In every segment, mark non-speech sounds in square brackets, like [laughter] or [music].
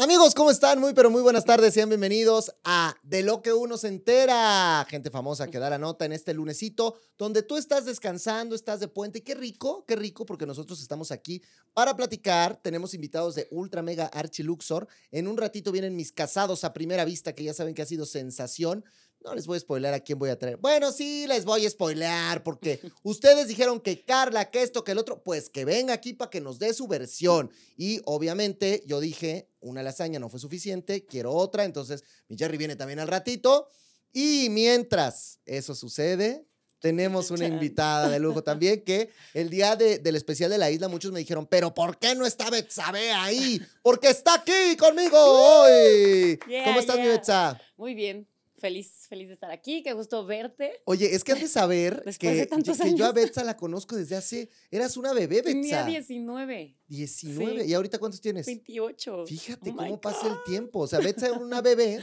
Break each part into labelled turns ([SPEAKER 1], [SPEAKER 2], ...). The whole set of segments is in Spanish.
[SPEAKER 1] Amigos, ¿cómo están? Muy, pero muy buenas tardes. Sean bienvenidos a De lo que uno se entera. Gente famosa que da la nota en este lunesito, donde tú estás descansando, estás de puente. Qué rico, qué rico, porque nosotros estamos aquí para platicar. Tenemos invitados de Ultra Mega Archiluxor. En un ratito vienen mis casados a primera vista, que ya saben que ha sido sensación. No les voy a spoilear a quién voy a traer. Bueno, sí, les voy a spoilear porque [laughs] ustedes dijeron que Carla, que esto, que el otro, pues que venga aquí para que nos dé su versión. Y obviamente yo dije, una lasaña no fue suficiente, quiero otra, entonces mi Jerry viene también al ratito. Y mientras eso sucede, tenemos una invitada de lujo también que el día del especial de la isla muchos me dijeron, pero ¿por qué no está Betsabe ahí? Porque está aquí conmigo [laughs] hoy. ¿Cómo estás, mi Betsa?
[SPEAKER 2] Muy bien. Feliz, feliz de estar aquí, qué gusto verte.
[SPEAKER 1] Oye, es que has de saber [laughs] que, yo a Betsa la conozco desde hace, eras una bebé, Betsa.
[SPEAKER 2] Tenía 19.
[SPEAKER 1] 19, ¿y ahorita cuántos tienes?
[SPEAKER 2] 28.
[SPEAKER 1] Fíjate cómo pasa el tiempo, o sea, Betsa era una [laughs] bebé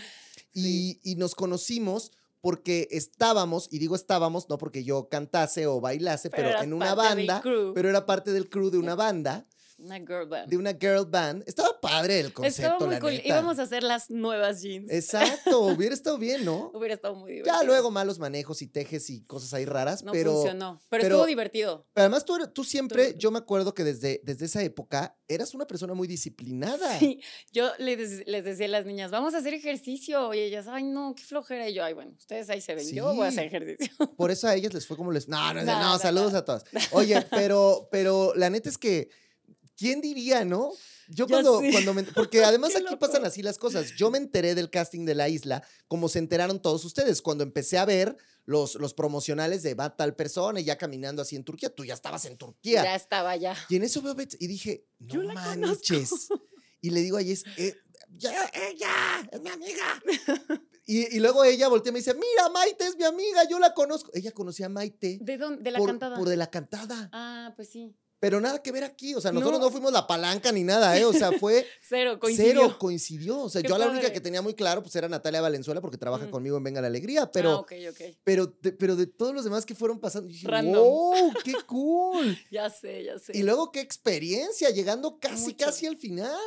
[SPEAKER 1] y, y nos conocimos porque estábamos, y digo estábamos, no porque yo cantase o bailase, pero, en una banda, pero era parte del crew de una banda.
[SPEAKER 2] Una girl band.
[SPEAKER 1] De una girl band. Estaba padre el concepto, Estaba muy cool.
[SPEAKER 2] Íbamos a hacer las nuevas jeans.
[SPEAKER 1] Exacto. [laughs] Hubiera estado bien, ¿no?
[SPEAKER 2] Hubiera estado muy divertido.
[SPEAKER 1] Ya luego malos manejos y tejes y cosas ahí raras,
[SPEAKER 2] no
[SPEAKER 1] pero...
[SPEAKER 2] funcionó. Pero, estuvo divertido.
[SPEAKER 1] Pero además tú, tú siempre, yo me acuerdo que desde, desde esa época eras una persona muy disciplinada.
[SPEAKER 2] Sí. Yo les, les decía a las niñas, vamos a hacer ejercicio. Y ellas, ay, no, qué flojera. Y yo, ay, bueno, ustedes ahí se ven. Yo voy a hacer ejercicio.
[SPEAKER 1] Por eso a ellas les fue como les... No, no, no, no saludos a todas. [laughs] Oye, pero, pero la neta es que ¿Quién diría, no? Yo cuando, cuando me, [laughs] porque además aquí pasan así las cosas. Yo me enteré del casting de la isla, como se enteraron todos ustedes. Cuando empecé a ver los, los promocionales de va tal persona y ya caminando así en Turquía, tú ya estabas en Turquía.
[SPEAKER 2] Ya estaba ya.
[SPEAKER 1] Y en eso veo y dije, no manches. [laughs] Y le digo a Jess, eh, ya, ella, es mi amiga. [laughs] Y, y, luego ella voltea y me dice, mira, Maite es mi amiga, yo la conozco. Ella conocía a Maite.
[SPEAKER 2] ¿De dónde? De la cantada.
[SPEAKER 1] Por de la cantada.
[SPEAKER 2] Ah, pues sí.
[SPEAKER 1] Pero nada que ver aquí, o sea, nosotros no, fuimos la palanca ni nada, ¿eh? O sea, fue... [laughs]
[SPEAKER 2] cero, coincidió.
[SPEAKER 1] Cero, coincidió. O sea, yo la única que tenía muy claro, pues era Natalia Valenzuela, porque trabaja conmigo en Venga la Alegría, pero...
[SPEAKER 2] Ah, ok, ok.
[SPEAKER 1] Pero, de, pero de todos los demás que fueron pasando, dije, ¡wow! ¡Qué [laughs] cool!
[SPEAKER 2] ya sé, ya sé.
[SPEAKER 1] Y luego, qué experiencia, llegando casi, casi al final.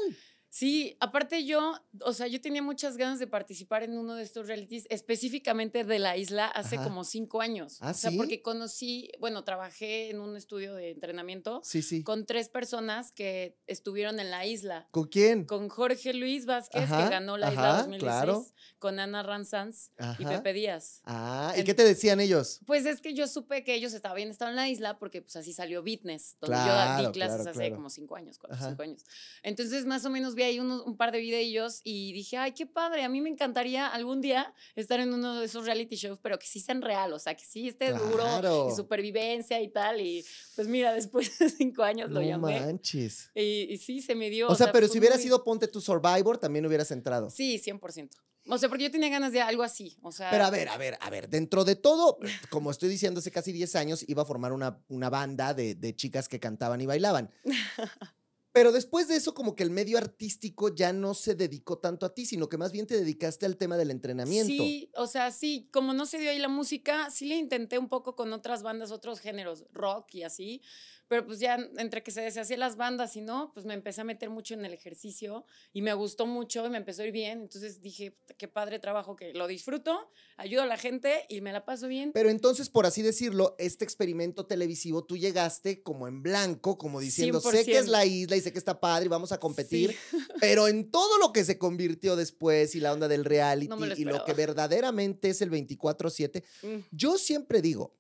[SPEAKER 2] Sí, aparte yo, o sea, yo tenía muchas ganas de participar en uno de estos realities, específicamente de la isla, hace como cinco años.
[SPEAKER 1] ¿Ah,
[SPEAKER 2] o sea, porque conocí, bueno, trabajé en un estudio de entrenamiento
[SPEAKER 1] sí, sí.
[SPEAKER 2] con tres personas que estuvieron en la isla.
[SPEAKER 1] ¿Con quién?
[SPEAKER 2] Con Jorge Luis Vázquez, que ganó la isla 2016, con Ana Ranzans y Pepe Díaz.
[SPEAKER 1] Ah, ¿y qué te decían ellos?
[SPEAKER 2] Pues es que yo supe que ellos estaban bien estado en la isla porque pues así salió Fitness, donde yo di clases hace como cinco años, cuatro, cinco años. Entonces, más o menos vi ahí un par de videos y dije, ay, qué padre, a mí me encantaría algún día estar en uno de esos reality shows, pero que sí sean real, o sea, que sí esté duro y supervivencia y tal. Y pues mira, después de cinco años lo llamé.
[SPEAKER 1] manches.
[SPEAKER 2] Y, sí, se me dio.
[SPEAKER 1] O, sea, pero si hubiera sido Ponte tu Survivor, también hubieras entrado.
[SPEAKER 2] Sí, 100%. O sea, porque yo tenía ganas de algo así, o sea...
[SPEAKER 1] Pero a ver, a ver, a ver, dentro de todo, como estoy diciendo, hace casi 10 años iba a formar una, una banda de, de chicas que cantaban y bailaban. [laughs] Pero después de eso, como que el medio artístico ya no se dedicó tanto a ti, sino que más bien te dedicaste al tema del entrenamiento.
[SPEAKER 2] Sí, o sea, sí, como no se dio ahí la música, sí le intenté un poco con otras bandas, otros géneros, rock y así, pero pues ya entre que se deshacían las bandas y no, pues me empecé a meter mucho en el ejercicio y me gustó mucho y me empezó a ir bien. Entonces dije, qué padre trabajo que lo disfruto, ayudo a la gente y me la paso bien.
[SPEAKER 1] Pero entonces, por así decirlo, este experimento televisivo, tú llegaste como en blanco, como diciendo, sé que es la isla y sé que está padre y vamos a competir, [laughs] pero en todo lo que se convirtió después y la onda del reality y lo que verdaderamente es el 24/7, mm. yo siempre digo,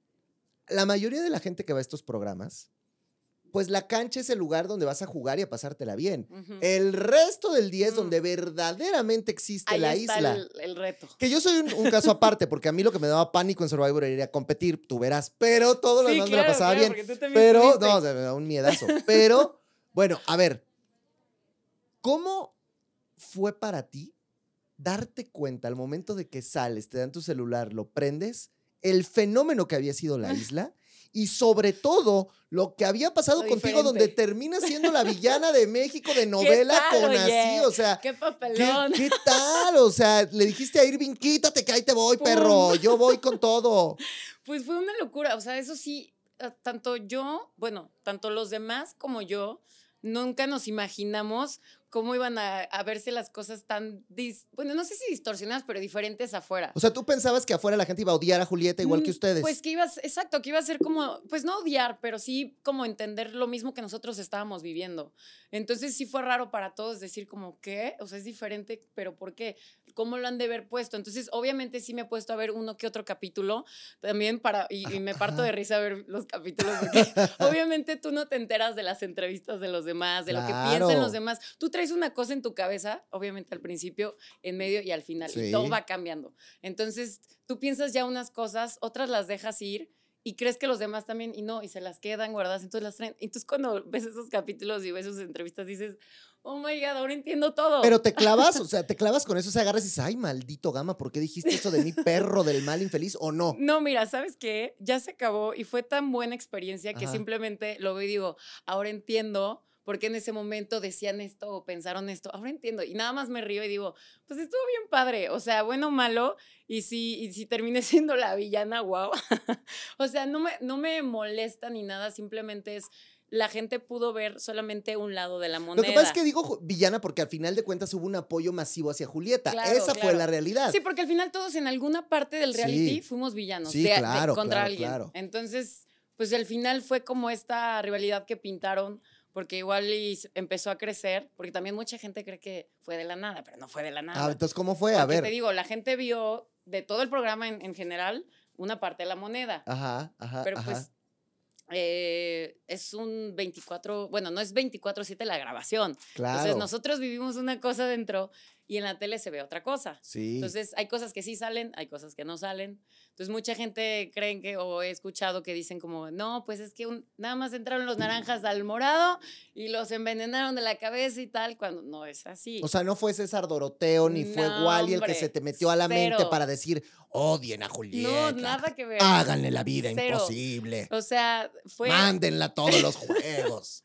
[SPEAKER 1] la mayoría de la gente que va a estos programas, pues la cancha es el lugar donde vas a jugar y a pasártela bien. El resto del día es donde mm. verdaderamente existe la isla.
[SPEAKER 2] El, reto.
[SPEAKER 1] Que yo soy un, caso aparte, porque a mí lo que me daba pánico en Survivor era ir a competir, tú verás, pero todo lo demás me lo pasaba bien. Pero, no, me da un miedazo. Pero, bueno, a ver, ¿cómo fue para ti darte cuenta al momento de que sales, te dan tu celular, lo prendes, el fenómeno que había sido la isla? Y sobre todo lo que había pasado contigo donde terminas siendo la villana de México de [laughs] novela con así, o sea,
[SPEAKER 2] qué papelón.
[SPEAKER 1] ¿qué, tal? O sea, le dijiste a Irving, quítate que ahí te voy, perro, yo voy con [laughs] todo.
[SPEAKER 2] Pues fue una locura, o sea, eso sí, eh, tanto yo, bueno, tanto los demás como yo, nunca nos imaginamos cómo iban a, verse las cosas tan, bueno, no sé si distorsionadas, pero diferentes afuera.
[SPEAKER 1] O sea, tú pensabas que afuera la gente iba a odiar a Julieta igual que mm, ustedes.
[SPEAKER 2] Pues que ibas, exacto, que iba a ser como, pues no odiar, pero sí como entender lo mismo que nosotros estábamos viviendo. Entonces sí fue raro para todos decir como, ¿qué? O sea, es diferente, pero ¿por qué? ¿Cómo lo han de ver puesto? Entonces, obviamente sí me he puesto a ver uno que otro capítulo también para, y, me parto de risa a ver los capítulos, porque [laughs] obviamente tú no te enteras de las entrevistas de los demás, de lo que piensan los demás. Tú traes una cosa en tu cabeza, obviamente al principio, en medio y al final, y todo va cambiando. Entonces, tú piensas ya unas cosas, otras las dejas ir y crees que los demás también, y no, y se las quedan guardadas, entonces las traen. Entonces, cuando ves esos capítulos y ves sus entrevistas, dices, oh my God, ahora entiendo todo.
[SPEAKER 1] Pero te clavas, [laughs] o sea, te clavas con eso, se agarras y dices, ay, maldito gama, ¿por qué dijiste eso de mi perro del mal infeliz o no?
[SPEAKER 2] No, mira, ¿sabes qué? Ya se acabó y fue tan buena experiencia que simplemente lo veo y digo, ahora entiendo por qué en ese momento decían esto o pensaron esto. Ahora entiendo. Y nada más me río y digo, pues estuvo bien padre. O sea, bueno o malo. Y si, y si terminé [laughs] siendo la villana, wow. o sea, no me, no me molesta ni nada. Simplemente es la gente pudo ver solamente un lado de la moneda.
[SPEAKER 1] Lo que pasa es que digo villana porque al final de cuentas hubo un apoyo masivo hacia Julieta. Esa fue la realidad.
[SPEAKER 2] Sí, porque al final todos en alguna parte del reality fuimos villanos sí, claro, contra alguien. Entonces, pues al final fue como esta rivalidad que pintaron porque igual empezó a crecer, porque también mucha gente cree que fue de la nada, pero no fue de la nada.
[SPEAKER 1] Ah, entonces, ¿cómo fue? A ver.
[SPEAKER 2] te digo, la gente vio de todo el programa en, general una parte de la moneda.
[SPEAKER 1] Ajá, ajá.
[SPEAKER 2] Pero pues eh, es un 24, bueno, no es 24-7 la grabación. Claro. Entonces nosotros vivimos una cosa dentro y en la tele se ve otra cosa. Sí. Entonces hay cosas que sí salen, hay cosas que no salen. Entonces mucha gente creen que, o he escuchado que dicen como, no, pues es que nada más entraron los naranjas al morado y los envenenaron de la cabeza y tal, cuando no es así.
[SPEAKER 1] O sea, no fue César Doroteo ni fue Wally el que se te metió a la mente para decir, odien a Julieta.
[SPEAKER 2] No, nada que ver.
[SPEAKER 1] Háganle la vida imposible.
[SPEAKER 2] O sea, fue...
[SPEAKER 1] Mándenla todos los [laughs] juegos.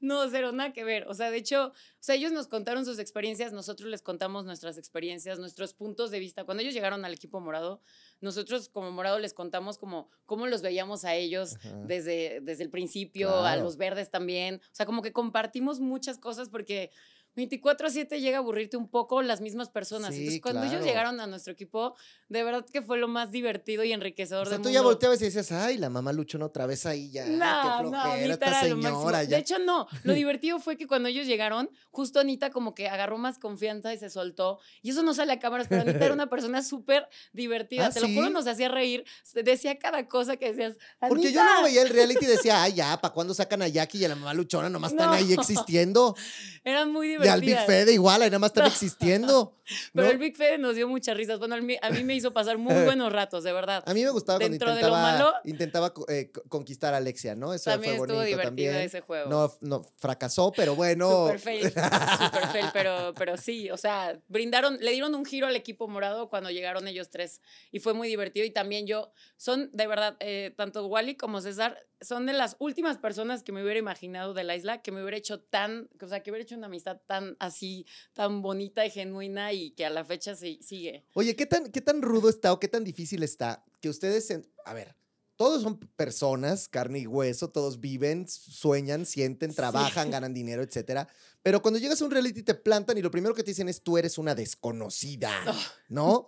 [SPEAKER 2] no, cero, nada que ver. O sea, de hecho, o sea, ellos nos contaron sus experiencias, nosotros les contamos nuestras experiencias, nuestros puntos de vista. Cuando ellos llegaron al equipo morado, nosotros como morado les contamos como cómo los veíamos a ellos desde, desde el principio, a los verdes también. O sea, como que compartimos muchas cosas porque 24-7 llega a aburrirte un poco las mismas personas. Entonces, cuando ellos llegaron a nuestro equipo, de verdad que fue lo más divertido y enriquecedor
[SPEAKER 1] o
[SPEAKER 2] sea,
[SPEAKER 1] tú ya volteabas y decías, ay, la mamá luchó otra vez ahí ya. No, no, esta señora ya.
[SPEAKER 2] De hecho, no. Lo [laughs] divertido fue que cuando ellos llegaron, justo Anita como que agarró más confianza y se soltó. Y eso no sale a cámaras, pero Anita era una [laughs] persona súper divertida. ¿Ah, Te lo juro, nos hacía reír. Decía cada cosa que decías.
[SPEAKER 1] Porque yo no veía el reality y decía, ay, ya, ¿para cuándo sacan a Jackie y a la mamá luchona? Nomás están ahí existiendo. [laughs]
[SPEAKER 2] Eran muy divertidos
[SPEAKER 1] y al Big Fede igual, ahí nada más están [laughs] existiendo.
[SPEAKER 2] Pero el Big Fede nos dio muchas risas. Bueno, a mí, me hizo pasar muy [laughs] buenos ratos, de verdad.
[SPEAKER 1] A mí me gustaba cuando intentaba, intentaba eh, conquistar a Alexia, ¿no?
[SPEAKER 2] Eso también fue bonito. Estuvo divertido ese juego.
[SPEAKER 1] No, no, fracasó, pero bueno.
[SPEAKER 2] Super fail, [laughs] super fail, pero, pero sí, o sea, brindaron, le dieron un giro al equipo morado cuando llegaron ellos tres y fue muy divertido y también yo, son de verdad, eh, tanto Wally como César, son de las últimas personas que me hubiera imaginado de la isla, que me hubiera hecho tan, o sea, que hubiera hecho una amistad tan así, tan bonita y genuina y que a la fecha se, sigue.
[SPEAKER 1] Oye, ¿qué tan, ¿qué tan rudo está o qué tan difícil está que ustedes, a ver, todos son personas, carne y hueso, todos viven, sueñan, sienten, trabajan, ganan dinero, etcétera. Pero cuando llegas a un reality te plantan y lo primero que te dicen es tú eres una desconocida, ah. [laughs] ¿no?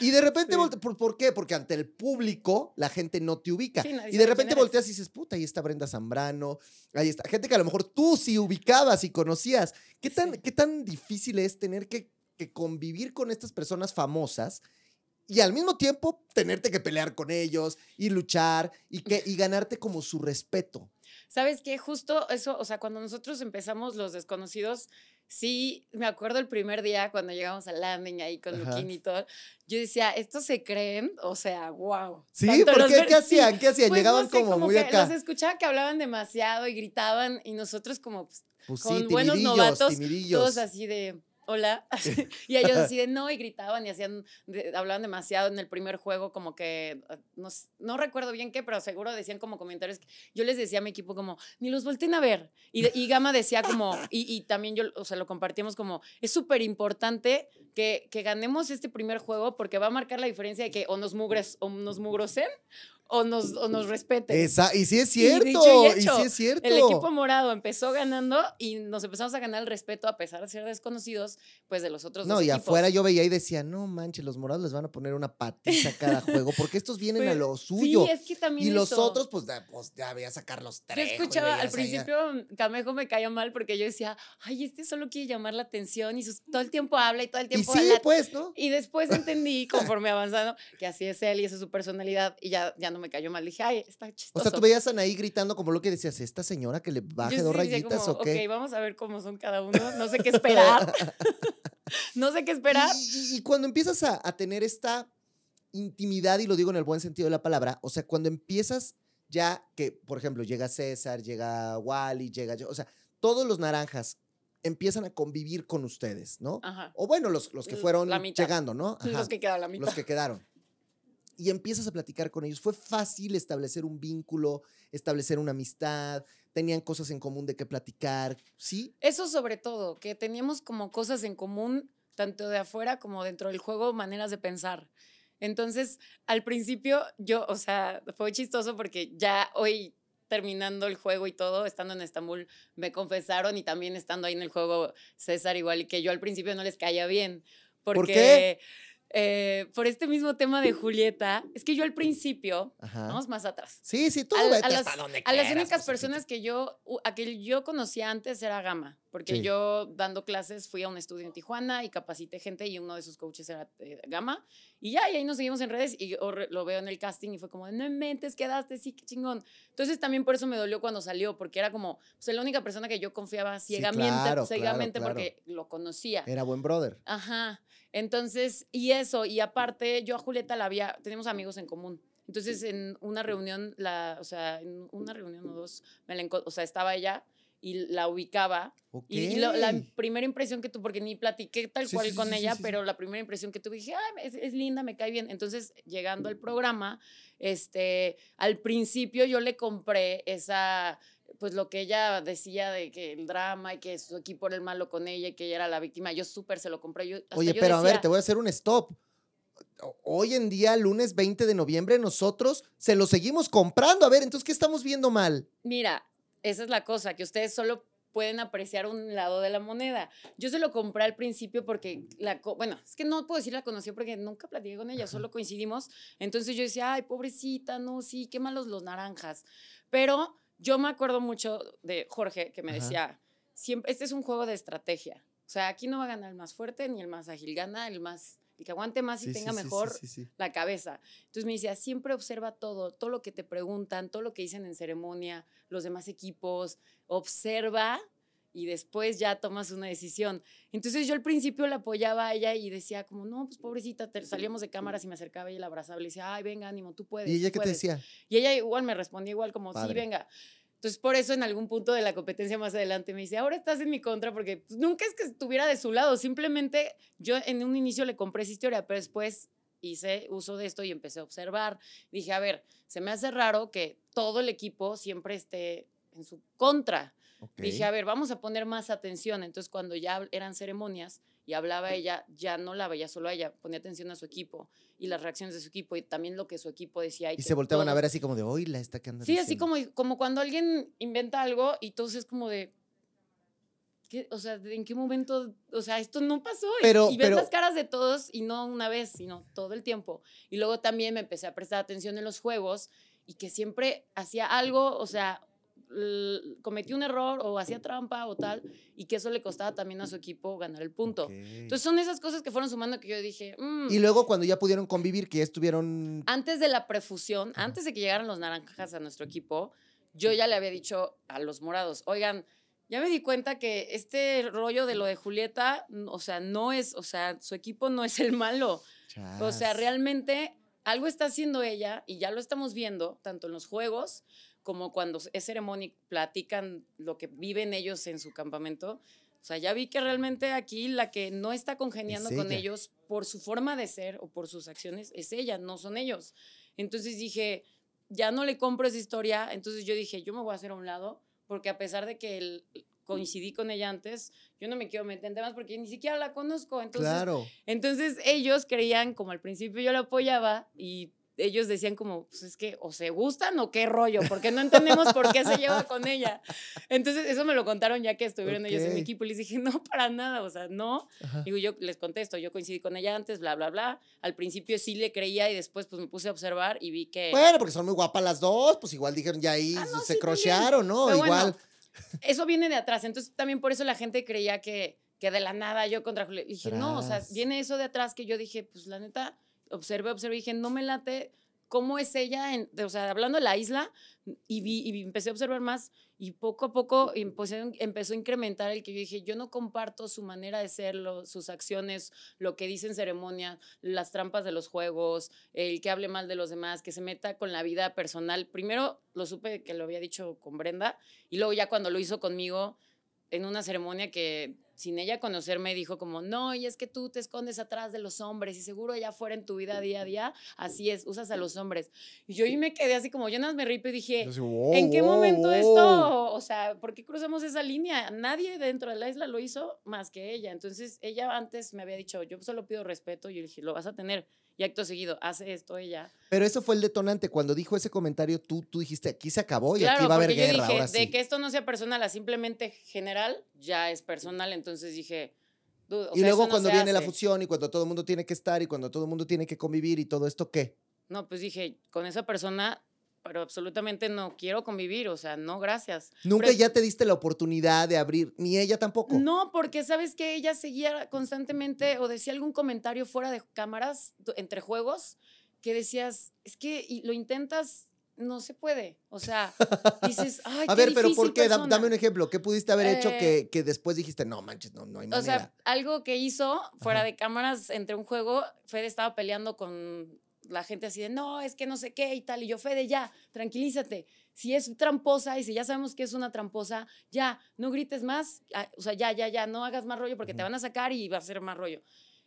[SPEAKER 1] Y de repente, ¿por, qué? Porque ante el público la gente no te ubica. y de repente volteas y dices, puta, ahí está Brenda Zambrano, ahí está. Gente que a lo mejor tú sí ubicabas y conocías. ¿Qué tan, ¿qué tan difícil es tener que, que convivir con estas personas famosas y al mismo tiempo tenerte que pelear con ellos y luchar y, que, y ganarte como su respeto?
[SPEAKER 2] ¿Sabes qué? Justo eso, o sea, cuando nosotros empezamos Los Desconocidos, sí, me acuerdo el primer día cuando llegamos al landing ahí con Luquín y todo, yo decía, ¿estos se creen? O sea, wow.
[SPEAKER 1] Sí, ¿por qué? ¿Qué hacían? ¿Qué hacían? Pues Llegaban como, muy acá.
[SPEAKER 2] Los escuchaba que hablaban demasiado y gritaban y nosotros como pues, pues con buenos novatos, todos así de hola. [laughs] [laughs] y ellos así de no, y gritaban y hacían, hablaban demasiado en el primer juego, como que, ah, no, no, recuerdo bien qué, pero seguro decían como comentarios. yo les decía a mi equipo como, ni los volteen a ver. Y, y Gama decía como, y, y, también yo, o sea, lo compartíamos como, es súper importante que, que ganemos este primer juego porque va a marcar la diferencia de que o nos mugres o nos mugrosen o nos, o nos respeten.
[SPEAKER 1] Esa, y sí es cierto, y, sí es cierto.
[SPEAKER 2] El equipo morado empezó ganando y nos empezamos a ganar el respeto a pesar de ser desconocidos, pues de los otros
[SPEAKER 1] No, y afuera yo veía y decía, no manches, los morados les van a poner una patita a cada juego, porque estos vienen a lo suyo.
[SPEAKER 2] Sí, es que también
[SPEAKER 1] Y los otros, pues, pues, ya voy a sacar los tres.
[SPEAKER 2] Yo escuchaba, al principio Camejo me cayó mal porque yo decía, ay, este solo quiere llamar la atención y todo el tiempo habla y todo el tiempo
[SPEAKER 1] sí, pues, ¿no?
[SPEAKER 2] Y después entendí, conforme avanzando, que así es él y esa es su personalidad y ya, ya no me cayó mal. Dije, ay, está chistoso.
[SPEAKER 1] O sea, tú veías a Anaí gritando como lo que decías, esta señora que le baje dos rayitas o qué.
[SPEAKER 2] Ok, vamos a ver cómo son cada uno. No sé qué esperar. [laughs] no sé qué esperar.
[SPEAKER 1] Y, cuando empiezas a, a tener esta intimidad, y lo digo en el buen sentido de la palabra, o sea, cuando empiezas ya que, por ejemplo, llega César, llega Wally, llega yo, o sea, todos los naranjas empiezan a convivir con ustedes, ¿no? Ajá. O bueno, los, los que fueron llegando, ¿no?
[SPEAKER 2] Los que quedaron, la mitad.
[SPEAKER 1] Los que quedaron y empiezas a platicar con ellos. Fue fácil establecer un vínculo, establecer una amistad, tenían cosas en común de qué platicar, ¿sí?
[SPEAKER 2] Eso sobre todo, que teníamos como cosas en común, tanto de afuera como dentro del juego, maneras de pensar. Entonces, al principio yo, o sea, fue chistoso porque ya hoy terminando el juego y todo, estando en Estambul, me confesaron y también estando ahí en el juego César igual y que yo al principio no les caía bien. Porque, ¿Por qué? Eh, por este mismo tema de Julieta, es que yo al principio, vamos más atrás.
[SPEAKER 1] Sí, sí, tú
[SPEAKER 2] a,
[SPEAKER 1] vete
[SPEAKER 2] las, a las únicas personas que yo, a que yo conocía antes era Gama, porque yo dando clases fui a un estudio en Tijuana y capacité gente y uno de sus coaches era eh, Gama. Y ya, y ahí nos seguimos en redes y yo lo veo en el casting y fue como, no mentes, quedaste, sí, qué chingón. Entonces también por eso me dolió cuando salió, porque era como, pues la única persona que yo confiaba ciegamente, ciegamente porque lo conocía.
[SPEAKER 1] Era buen brother.
[SPEAKER 2] Ajá. Entonces, y eso, y aparte, yo a Julieta la había, tenemos amigos en común. Entonces, en una reunión, la, o sea, en una reunión o dos, me la, o sea, estaba ella y la ubicaba. Y, la primera impresión que tuve, porque ni platiqué tal cual con ella, pero la primera impresión que tuve, dije, Ay, es, es, linda, me cae bien. Entonces, llegando al programa, este, al principio yo le compré esa pues lo que ella decía de que el drama y que su equipo era el malo con ella y que ella era la víctima, yo súper se lo compré. Yo,
[SPEAKER 1] Oye, pero a ver, te voy a hacer un stop. Hoy en día, lunes 20 de noviembre, nosotros se lo seguimos comprando. A ver, entonces, ¿qué estamos viendo mal?
[SPEAKER 2] Mira, esa es la cosa, que ustedes solo pueden apreciar un lado de la moneda. Yo se lo compré al principio porque, la, bueno, es que no puedo decir la conocí porque nunca platiqué con ella, solo coincidimos. Entonces yo decía, ay, pobrecita, no, sí, qué malos los naranjas. Pero yo me acuerdo mucho de Jorge que me decía, siempre, este es un juego de estrategia. O sea, aquí no va a ganar el más fuerte ni el más ágil, gana el más el que aguante más y tenga mejor la cabeza. Entonces me decía, siempre observa todo, todo lo que te preguntan, todo lo que dicen en ceremonia, los demás equipos, observa y después ya tomas una decisión. Entonces yo al principio la apoyaba a ella y decía como, no, pues pobrecita, salíamos de cámaras y me acercaba y la abrazaba y le decía, ay, venga, ánimo, tú puedes.
[SPEAKER 1] ¿Y ella qué te decía?
[SPEAKER 2] Y ella igual me respondía igual como, sí, venga. Entonces, por eso en algún punto de la competencia más adelante me dice, ahora estás en mi contra porque pues, nunca es que estuviera de su lado, simplemente yo en un inicio le compré esa historia, pero después hice uso de esto y empecé a observar. Dije, a ver, se me hace raro que todo el equipo siempre esté en su contra. Dije, a ver, vamos a poner más atención. Entonces, cuando ya eran ceremonias y hablaba ella, ya no la veía solo a ella, ponía atención a su equipo y las reacciones de su equipo y también lo que su equipo decía.
[SPEAKER 1] Y, se volteaban a ver así como de, hoy la está que anda
[SPEAKER 2] Sí, así como, como cuando alguien inventa algo y entonces es como de, ¿qué? o sea, ¿en qué momento? O sea, esto no pasó.
[SPEAKER 1] Pero,
[SPEAKER 2] y, ves las caras de todos y no una vez, sino todo el tiempo. Y luego también me empecé a prestar atención en los juegos y que siempre hacía algo, o sea, cometió un error o hacía trampa o tal, y que eso le costaba también a su equipo ganar el punto. Entonces son esas cosas que fueron sumando que yo dije... Mm".
[SPEAKER 1] Y luego cuando ya pudieron convivir, que ya estuvieron...
[SPEAKER 2] Antes de la prefusión, antes de que llegaran los naranjas a nuestro equipo, yo ya le había dicho a los morados, oigan, ya me di cuenta que este rollo de lo de Julieta, o sea, no es, o sea, su equipo no es el malo. O sea, realmente algo está haciendo ella y ya lo estamos viendo, tanto en los juegos como cuando es ceremonia platican lo que viven ellos en su campamento. O sea, ya vi que realmente aquí la que no está congeniando con ellos por su forma de ser o por sus acciones es ella, no son ellos. Entonces dije, ya no le compro esa historia. Entonces yo dije, yo me voy a hacer a un lado porque a pesar de que coincidí con ella antes, yo no me quiero meter en temas porque ni siquiera la conozco. Entonces, claro. Entonces ellos creían, como al principio yo la apoyaba y ellos decían como, pues es que o se gustan o qué rollo, porque no entendemos por qué se lleva con ella. Entonces, eso me lo contaron ya que estuvieron ellos en mi equipo y les dije, no, para nada, o sea, no. Digo, yo les contesto, yo coincidí con ella antes, bla, bla, bla. Al principio sí le creía y después pues me puse a observar y vi que...
[SPEAKER 1] Bueno, porque son muy guapas las dos, pues igual dijeron, ya ahí ah, se crochearon, ¿no? igual...
[SPEAKER 2] eso viene de atrás, entonces también por eso la gente creía que, que de la nada yo contra Julia. dije, no, o sea, viene eso de atrás que yo dije, pues la neta observé, observé y dije, no me late cómo es ella, en, o sea, hablando de la isla, y, vi, y empecé a observar más y poco a poco empezó a incrementar el que yo dije, yo no comparto su manera de ser, sus acciones, lo que dice en ceremonia, las trampas de los juegos, el que hable mal de los demás, que se meta con la vida personal. Primero lo supe que lo había dicho con Brenda y luego ya cuando lo hizo conmigo en una ceremonia que sin ella conocerme, dijo como, no, y es que tú te escondes atrás de los hombres y seguro allá fuera en tu vida día a día, así es, usas a los hombres. Y yo ahí me quedé así como, yo nada más me río y dije, ¿en qué momento esto? O sea, ¿por qué cruzamos esa línea? Nadie dentro de la isla lo hizo más que ella. Entonces, ella antes me había dicho, yo solo pido respeto, y yo dije, lo vas a tener y acto seguido hace esto ella.
[SPEAKER 1] Pero eso fue el detonante. Cuando dijo ese comentario, tú, tú dijiste, aquí se acabó y aquí va a haber guerra. Dije,
[SPEAKER 2] de que esto no sea personal a simplemente general, ya es personal. Entonces dije,
[SPEAKER 1] y luego cuando viene la fusión y cuando todo el mundo tiene que estar y cuando todo el mundo tiene que convivir y todo esto, ¿qué?
[SPEAKER 2] No, pues dije, con esa persona pero absolutamente no quiero convivir, o sea, no, gracias.
[SPEAKER 1] ¿Nunca ya te diste la oportunidad de abrir, ni ella tampoco?
[SPEAKER 2] No, porque sabes que ella seguía constantemente o decía algún comentario fuera de cámaras, entre juegos, que decías, es que lo intentas, no se puede. O sea, [laughs] dices, ay,
[SPEAKER 1] A ver, pero ¿por qué? Dame un ejemplo. ¿Qué pudiste haber hecho que, que, después dijiste, no manches, no, no hay manera? O sea,
[SPEAKER 2] algo que hizo fuera de cámaras entre un juego, Fede estaba peleando con la gente así de, no, es que no sé qué y tal. Y yo, Fede, ya, tranquilízate. Si es tramposa y si ya sabemos que es una tramposa, ya, no grites más. Ah, o sea, ya, ya, ya, no hagas más rollo porque te van a sacar y va a ser más rollo.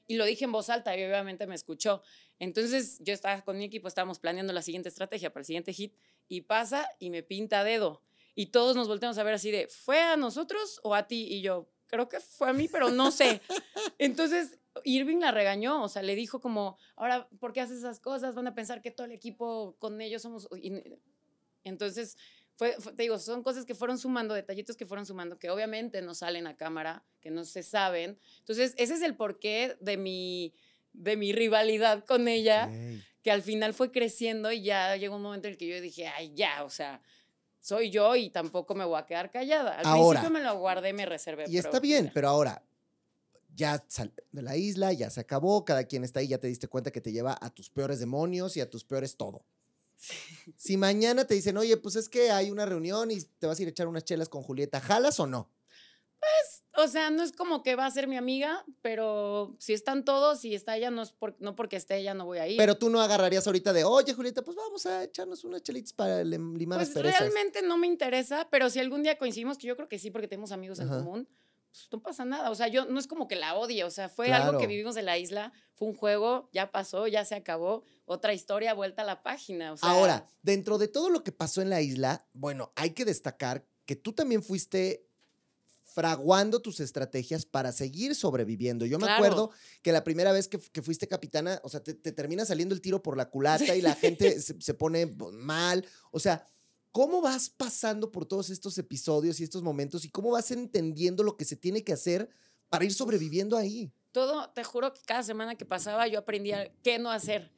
[SPEAKER 2] Y lo dije en voz alta y obviamente me escuchó. Entonces yo estaba con mi equipo, estábamos planeando la siguiente estrategia para el siguiente hit y pasa y me pinta dedo. Y todos nos volteamos a ver así de, ¿fue a nosotros o a ti? Y yo, creo que fue a mí, pero no sé. [laughs] Entonces Irving la regañó, o sea, le dijo como, ahora, ¿por qué haces esas cosas? Van a pensar que todo el equipo con ellos somos... entonces, fue, te digo, son cosas que fueron sumando, detallitos que fueron sumando, que obviamente no salen a cámara, que no se saben. Entonces, ese es el porqué de mi, de mi rivalidad con ella, que al final fue creciendo y ya llegó un momento en el que yo dije, ay, ya, o sea, soy yo y tampoco me voy a quedar callada. Al principio me lo guardé, me reservé.
[SPEAKER 1] Y está bien, pero ahora, ya sal de la isla, ya se acabó, cada quien está ahí, ya te diste cuenta que te lleva a tus peores demonios y a tus peores todo. Si mañana te dicen, oye, pues es que hay una reunión y te vas a ir a echar unas chelas con Julieta, ¿jalas o no?
[SPEAKER 2] Pues, o sea, no es como que va a ser mi amiga, pero si están todos y está ella, no es por, no porque esté ella, no voy a ir.
[SPEAKER 1] Pero tú no agarrarías ahorita de, oye, Julieta, pues vamos a echarnos unas chelitas para limar pues
[SPEAKER 2] las realmente no me interesa, pero si algún día coincidimos, que yo creo que sí, porque tenemos amigos en común, pues no pasa nada. O sea, yo no es como que la odie, o sea, fue algo que vivimos en la isla, fue un juego, ya pasó, ya se acabó, otra historia, vuelta a la página.
[SPEAKER 1] Ahora, dentro de todo lo que pasó en la isla, bueno, hay que destacar que tú también fuiste fraguando tus estrategias para seguir sobreviviendo. Yo me acuerdo que la primera vez que, fuiste capitana, o sea, te, termina saliendo el tiro por la culata y la [laughs] gente se, se pone mal. O sea, ¿Cómo vas pasando por todos estos episodios y estos momentos y cómo vas entendiendo lo que se tiene que hacer para ir sobreviviendo ahí?
[SPEAKER 2] Todo, te juro que cada semana que pasaba yo aprendía qué no hacer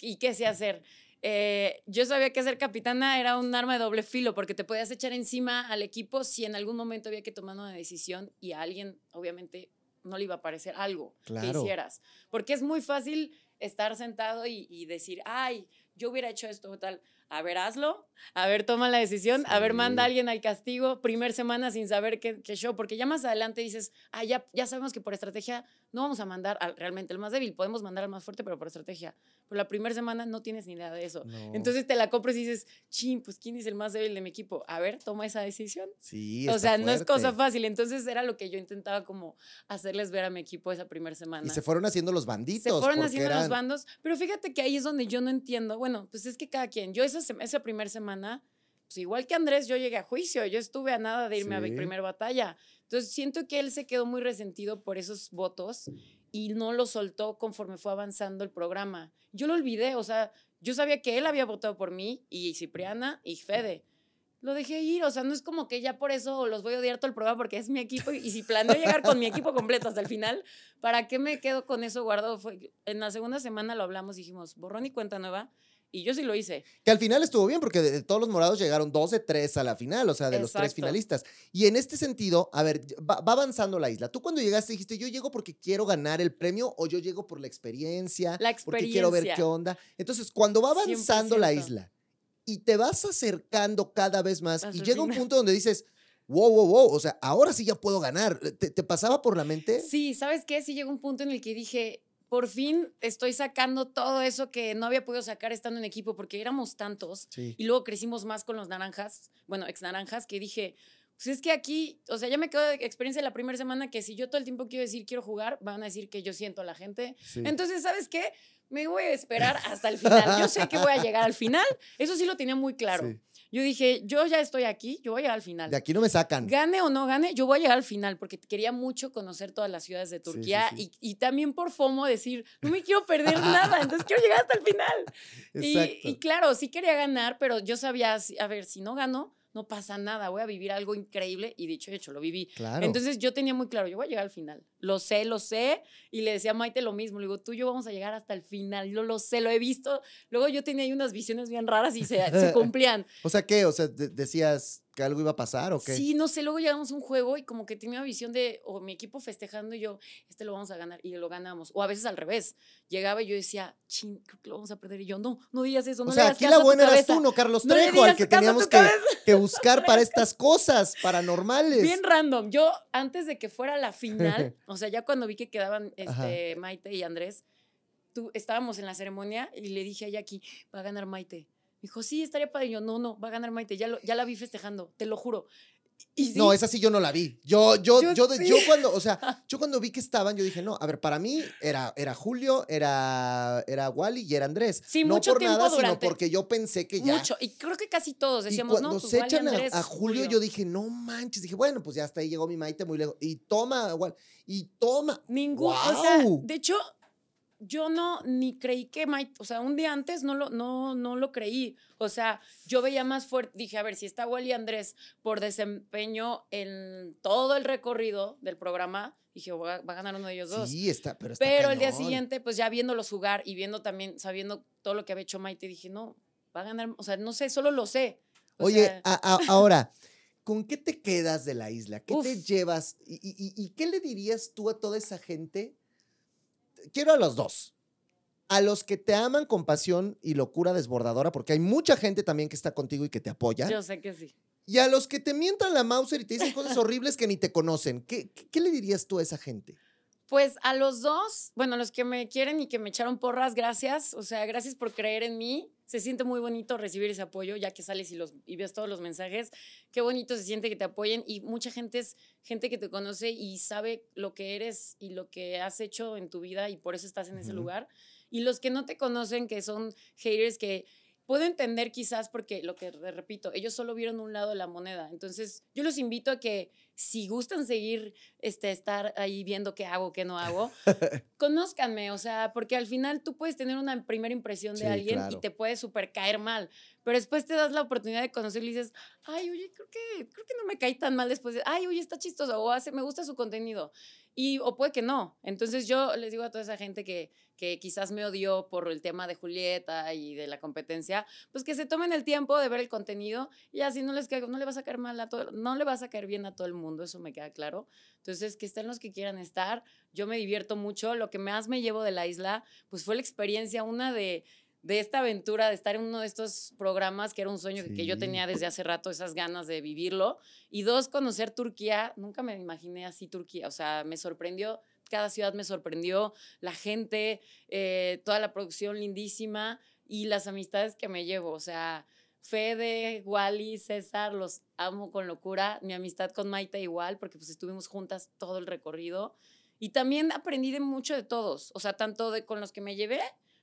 [SPEAKER 2] y qué sí hacer. Eh, yo sabía que ser capitana era un arma de doble filo porque te podías echar encima al equipo si en algún momento había que tomar una decisión y a alguien obviamente no le iba a parecer algo que hicieras. Porque es muy fácil estar sentado y, y decir, ay, yo hubiera hecho esto o tal a ver, hazlo, a ver, toma la decisión, a ver, manda a alguien al castigo, primer semana sin saber qué, qué, show, porque ya más adelante dices, ah, ya, ya sabemos que por estrategia no vamos a mandar al, realmente el más débil, podemos mandar al más fuerte, pero por estrategia. Pero la primera semana no tienes ni idea de eso. Entonces te la compras y dices, ching, pues ¿quién es el más débil de mi equipo? A ver, toma esa decisión.
[SPEAKER 1] Sí.
[SPEAKER 2] O sea, no es cosa fácil. Entonces era lo que yo intentaba como hacerles ver a mi equipo esa primera semana.
[SPEAKER 1] Y se fueron haciendo los banditos.
[SPEAKER 2] Se fueron haciendo los bandos, pero fíjate que ahí es donde yo no entiendo. Bueno, pues es que cada quien, yo esa, esa primera semana pues igual que Andrés, yo llegué a juicio, yo estuve a nada de irme a mi primera batalla. Entonces siento que él se quedó muy resentido por esos votos y no lo soltó conforme fue avanzando el programa. Yo lo olvidé, o sea, yo sabía que él había votado por mí y Cipriana y Fede. Lo dejé ir, o sea, no es como que ya por eso los voy a odiar todo el programa porque es mi equipo y, si planeo llegar con mi equipo completo hasta el final, ¿para qué me quedo con eso guardado? Fue, en la segunda semana lo hablamos, dijimos, borrón y cuenta nueva y yo sí lo hice.
[SPEAKER 1] Que al final estuvo bien, porque de, todos los morados llegaron dos de tres a la final, o sea, de los tres finalistas. Y en este sentido, a ver, va, avanzando la isla. Tú cuando llegaste dijiste, yo llego porque quiero ganar el premio o yo llego por la experiencia,
[SPEAKER 2] la experiencia.
[SPEAKER 1] porque quiero ver qué onda. Entonces, cuando va avanzando la isla y te vas acercando cada vez más y llega un punto donde dices, wow, wow, wow, o sea, ahora sí ya puedo ganar. ¿Te, ¿Te, pasaba por la mente?
[SPEAKER 2] Sí, ¿sabes qué? Sí llegó un punto en el que dije, por fin estoy sacando todo eso que no había podido sacar estando en equipo porque éramos tantos y luego crecimos más con los naranjas, bueno, ex naranjas, que dije, pues es que aquí, o sea, ya me quedo de experiencia la primera semana que si yo todo el tiempo quiero decir quiero jugar, van a decir que yo siento a la gente. Entonces, ¿sabes qué? Me voy a esperar hasta el final. Yo sé que voy a llegar al final. Eso sí lo tenía muy claro. Yo dije, yo ya estoy aquí, yo voy a llegar al final.
[SPEAKER 1] De aquí no me sacan.
[SPEAKER 2] Gane o no gane, yo voy a llegar al final porque quería mucho conocer todas las ciudades de Turquía Y, y, también por FOMO decir, no me quiero [laughs] perder nada, entonces quiero llegar hasta el final. [laughs] Y, y, claro, sí quería ganar, pero yo sabía, a ver, si no gano, no pasa nada, voy a vivir algo increíble y dicho hecho, lo viví. Entonces yo tenía muy claro, yo voy a llegar al final. Lo sé, lo sé. Y le decía a Maite lo mismo, le digo, tú y yo vamos a llegar hasta el final, yo lo sé, lo he visto. Luego yo tenía ahí unas visiones bien raras y se, se [laughs] cumplían.
[SPEAKER 1] o sea, ¿qué? O sea, decías que algo iba a pasar o qué?
[SPEAKER 2] Sí, no sé, luego llegamos a un juego y como que tenía visión de, o mi equipo festejando y yo, este lo vamos a ganar y lo ganamos. O a veces al revés, llegaba y yo decía, ching, creo que lo vamos a perder y yo, no, no digas eso, no
[SPEAKER 1] O sea, aquí la buena eras tú, no Carlos Trejo, al que teníamos que, que, buscar para estas cosas paranormales.
[SPEAKER 2] Bien random. Yo, antes de que fuera la final, [laughs] o sea, ya cuando vi que quedaban este, Maite y Andrés, tú, estábamos en la ceremonia y le dije a Jackie, va a ganar Maite dijo, sí, estaría padre. Y yo, no, no, va a ganar Maite. Ya, ya la vi festejando, te lo juro.
[SPEAKER 1] Y No, esa sí yo no la vi. Yo, yo, yo, yo, cuando, o sea, [laughs] yo cuando vi que estaban, yo dije, no, a ver, para mí era, era Julio, era, era Wally y era Andrés.
[SPEAKER 2] Sí,
[SPEAKER 1] no
[SPEAKER 2] mucho
[SPEAKER 1] por
[SPEAKER 2] tiempo
[SPEAKER 1] nada,
[SPEAKER 2] durante...
[SPEAKER 1] sino porque yo pensé que ya.
[SPEAKER 2] Mucho, y creo que casi todos decíamos, no,
[SPEAKER 1] pues echan a, Julio, yo dije, no manches, dije, bueno, pues ya hasta ahí llegó mi Maite muy lejos. Y toma, igual, y toma.
[SPEAKER 2] Ningún, o sea, de hecho, yo no ni creí que Mike, o sea, un día antes no lo, no, no lo creí. O sea, yo veía más fuerte, dije, a ver, si está Wally Andrés por desempeño en todo el recorrido del programa, dije, va, a ganar uno de ellos dos.
[SPEAKER 1] Sí, está, pero está
[SPEAKER 2] Pero el día siguiente, pues ya viéndolos jugar y viendo también, sabiendo todo lo que había hecho Maite, dije, no, va a ganar, o sea, no sé, solo lo sé.
[SPEAKER 1] Oye, ahora, ¿con qué te quedas de la isla? ¿Qué te llevas? y qué le dirías tú a toda esa gente? Quiero a los dos. A los que te aman con pasión y locura desbordadora, porque hay mucha gente también que está contigo y que te apoya.
[SPEAKER 2] Yo sé que sí.
[SPEAKER 1] Y a los que te mientan la Mauser y te dicen cosas horribles que ni te conocen. ¿Qué, qué, le dirías tú a esa gente?
[SPEAKER 2] Pues a los dos, bueno, a los que me quieren y que me echaron porras, gracias. O sea, gracias por creer en mí. Se siente muy bonito recibir ese apoyo, ya que sales y, los, y ves todos los mensajes. Qué bonito se siente que te apoyen y mucha gente es gente que te conoce y sabe lo que eres y lo que has hecho en tu vida y por eso estás en ese lugar. Y los que no te conocen, que son haters que puedo entender quizás porque lo que repito, ellos solo vieron un lado de la moneda. Entonces, yo los invito a que si gustan seguir, este, estar ahí viendo qué hago, qué no hago, [laughs] conózcanme, o sea, porque al final tú puedes tener una primera impresión de alguien y te puede super caer mal, pero después te das la oportunidad de conocerlo y dices, ay, oye, creo que, creo que no me cae tan mal después de, ay, oye, está chistoso, o hace, me gusta su contenido. Y, o puede que no. Entonces yo les digo a toda esa gente que, que quizás me odió por el tema de Julieta y de la competencia, pues que se tomen el tiempo de ver el contenido y así no les no le vas a caer mal a todo, no le vas a caer bien a todo el mundo, eso me queda claro. Entonces, que estén los que quieran estar, yo me divierto mucho, lo que más me llevo de la isla, pues fue la experiencia, una de de esta aventura de estar en uno de estos programas que era un sueño que yo tenía desde hace rato, esas ganas de vivirlo. Y dos, conocer Turquía. Nunca me imaginé así Turquía. O sea, me sorprendió, cada ciudad me sorprendió, la gente, eh, toda la producción lindísima y las amistades que me llevo. O sea, Fede, Wally, César, los amo con locura. Mi amistad con Maite igual, porque pues estuvimos juntas todo el recorrido. Y también aprendí de mucho de todos, o sea, tanto de con los que me llevé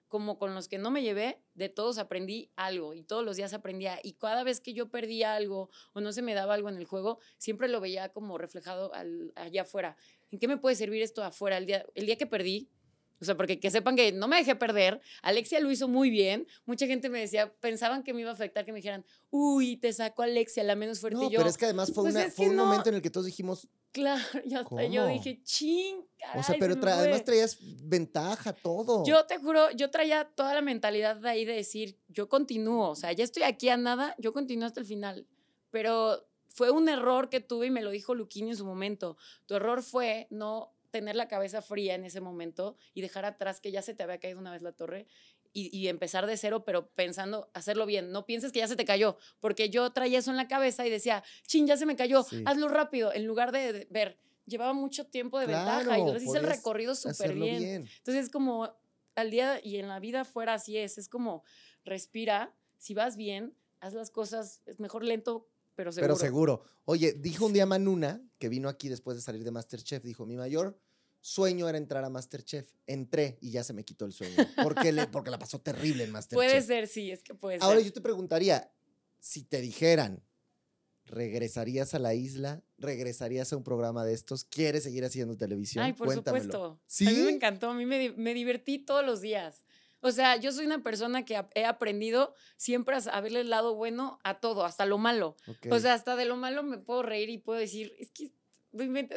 [SPEAKER 2] como con los que no me llevé, de todos aprendí algo y todos los días aprendía. Y cada vez que yo perdía algo o no se me daba algo en el juego, siempre lo veía como reflejado allá afuera. ¿En qué me puede servir esto afuera? El día, el día que perdí, o sea, porque que sepan que no me dejé perder. Alexia lo hizo muy bien. Mucha gente me decía, pensaban que me iba a afectar, que me dijeran, uy, te sacó Alexia, la menos fuerte.
[SPEAKER 1] No,
[SPEAKER 2] yo,
[SPEAKER 1] pero es que además fue, pues un momento en el que todos dijimos.
[SPEAKER 2] Claro, ya hasta yo dije, ching.
[SPEAKER 1] o sea, pero además traías ventaja, todo.
[SPEAKER 2] Yo te juro, yo traía toda la mentalidad de ahí de decir, yo continúo. O sea, ya estoy aquí a nada, yo continúo hasta el final. Pero fue un error que tuve y me lo dijo Luquini en su momento. Tu error fue no tener la cabeza fría en ese momento y dejar atrás que ya se te había caído una vez la torre y, empezar de cero, pero pensando hacerlo bien. No pienses que ya se te cayó, porque yo traía eso en la cabeza y decía, chin, ya se me cayó, hazlo rápido, en lugar de ver, llevaba mucho tiempo de ventaja y lo hice el recorrido súper bien. bien. Entonces es como al día y en la vida fuera así es, es como respira, si vas bien, haz las cosas, es mejor lento pero seguro.
[SPEAKER 1] Pero seguro. Oye, dijo un día Manuna, que vino aquí después de salir de Masterchef, dijo, mi mayor sueño era entrar a Masterchef. Entré y ya se me quitó el sueño. Porque, le, porque la pasó terrible en [laughs] Masterchef.
[SPEAKER 2] Puede ser, sí, es que puede
[SPEAKER 1] ser. Ahora yo te preguntaría, si te dijeran, ¿regresarías a la isla? ¿Regresarías a un programa de estos? ¿Quieres seguir haciendo televisión?
[SPEAKER 2] Ay, por supuesto. ¿Sí? A mí me encantó, a mí me, me divertí todos los días. O sea, yo soy una persona que he aprendido siempre a verle el lado bueno a todo, hasta lo malo. O sea, hasta de lo malo me puedo reír y puedo decir, es que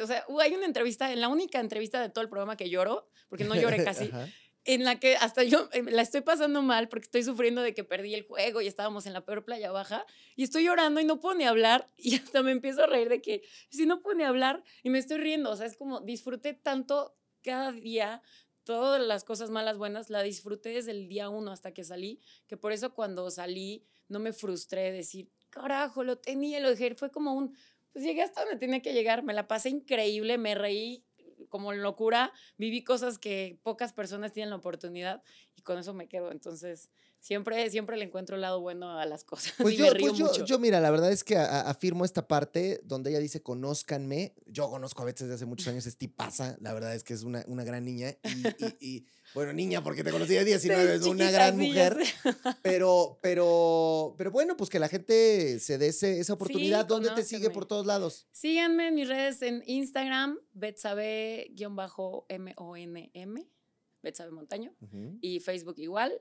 [SPEAKER 2] o sea, hay una entrevista, en la única entrevista de todo el programa que lloro, porque no lloré [laughs] casi, en la que hasta yo em, la estoy pasando mal porque estoy sufriendo de que perdí el juego y estábamos en la peor playa baja y estoy llorando y no puedo ni hablar [laughs] y hasta me empiezo a reír de que si no puedo ni hablar y me estoy riendo, o sea, es como disfruté tanto cada día todas las cosas malas, buenas, la disfruté desde el día uno hasta que salí, que por eso cuando salí no me frustré de decir, carajo, lo tenía, lo dejé, fue como un, pues llegué hasta donde tenía que llegar, me la pasé increíble, me reí como locura, viví cosas que pocas personas tienen la oportunidad y con eso me quedo. Entonces, siempre, siempre le encuentro el lado bueno a las cosas. [laughs]
[SPEAKER 1] Pues, yo, pues yo, mira, la verdad es que afirmo esta parte donde ella dice, conózcanme. Yo conozco a veces desde hace muchos años, es tipaza, la verdad es que es una, una gran niña. Y, bueno, niña, porque te conocí de [laughs] 19, es una gran mujer. [laughs] Pero, pero, pero bueno, pues que la gente se dé esa oportunidad. ¿Dónde te sigue por todos lados?
[SPEAKER 2] Síganme en mis redes en Instagram, betsabe-m-o-n-m. Betsabe Montaño. Y Facebook igual.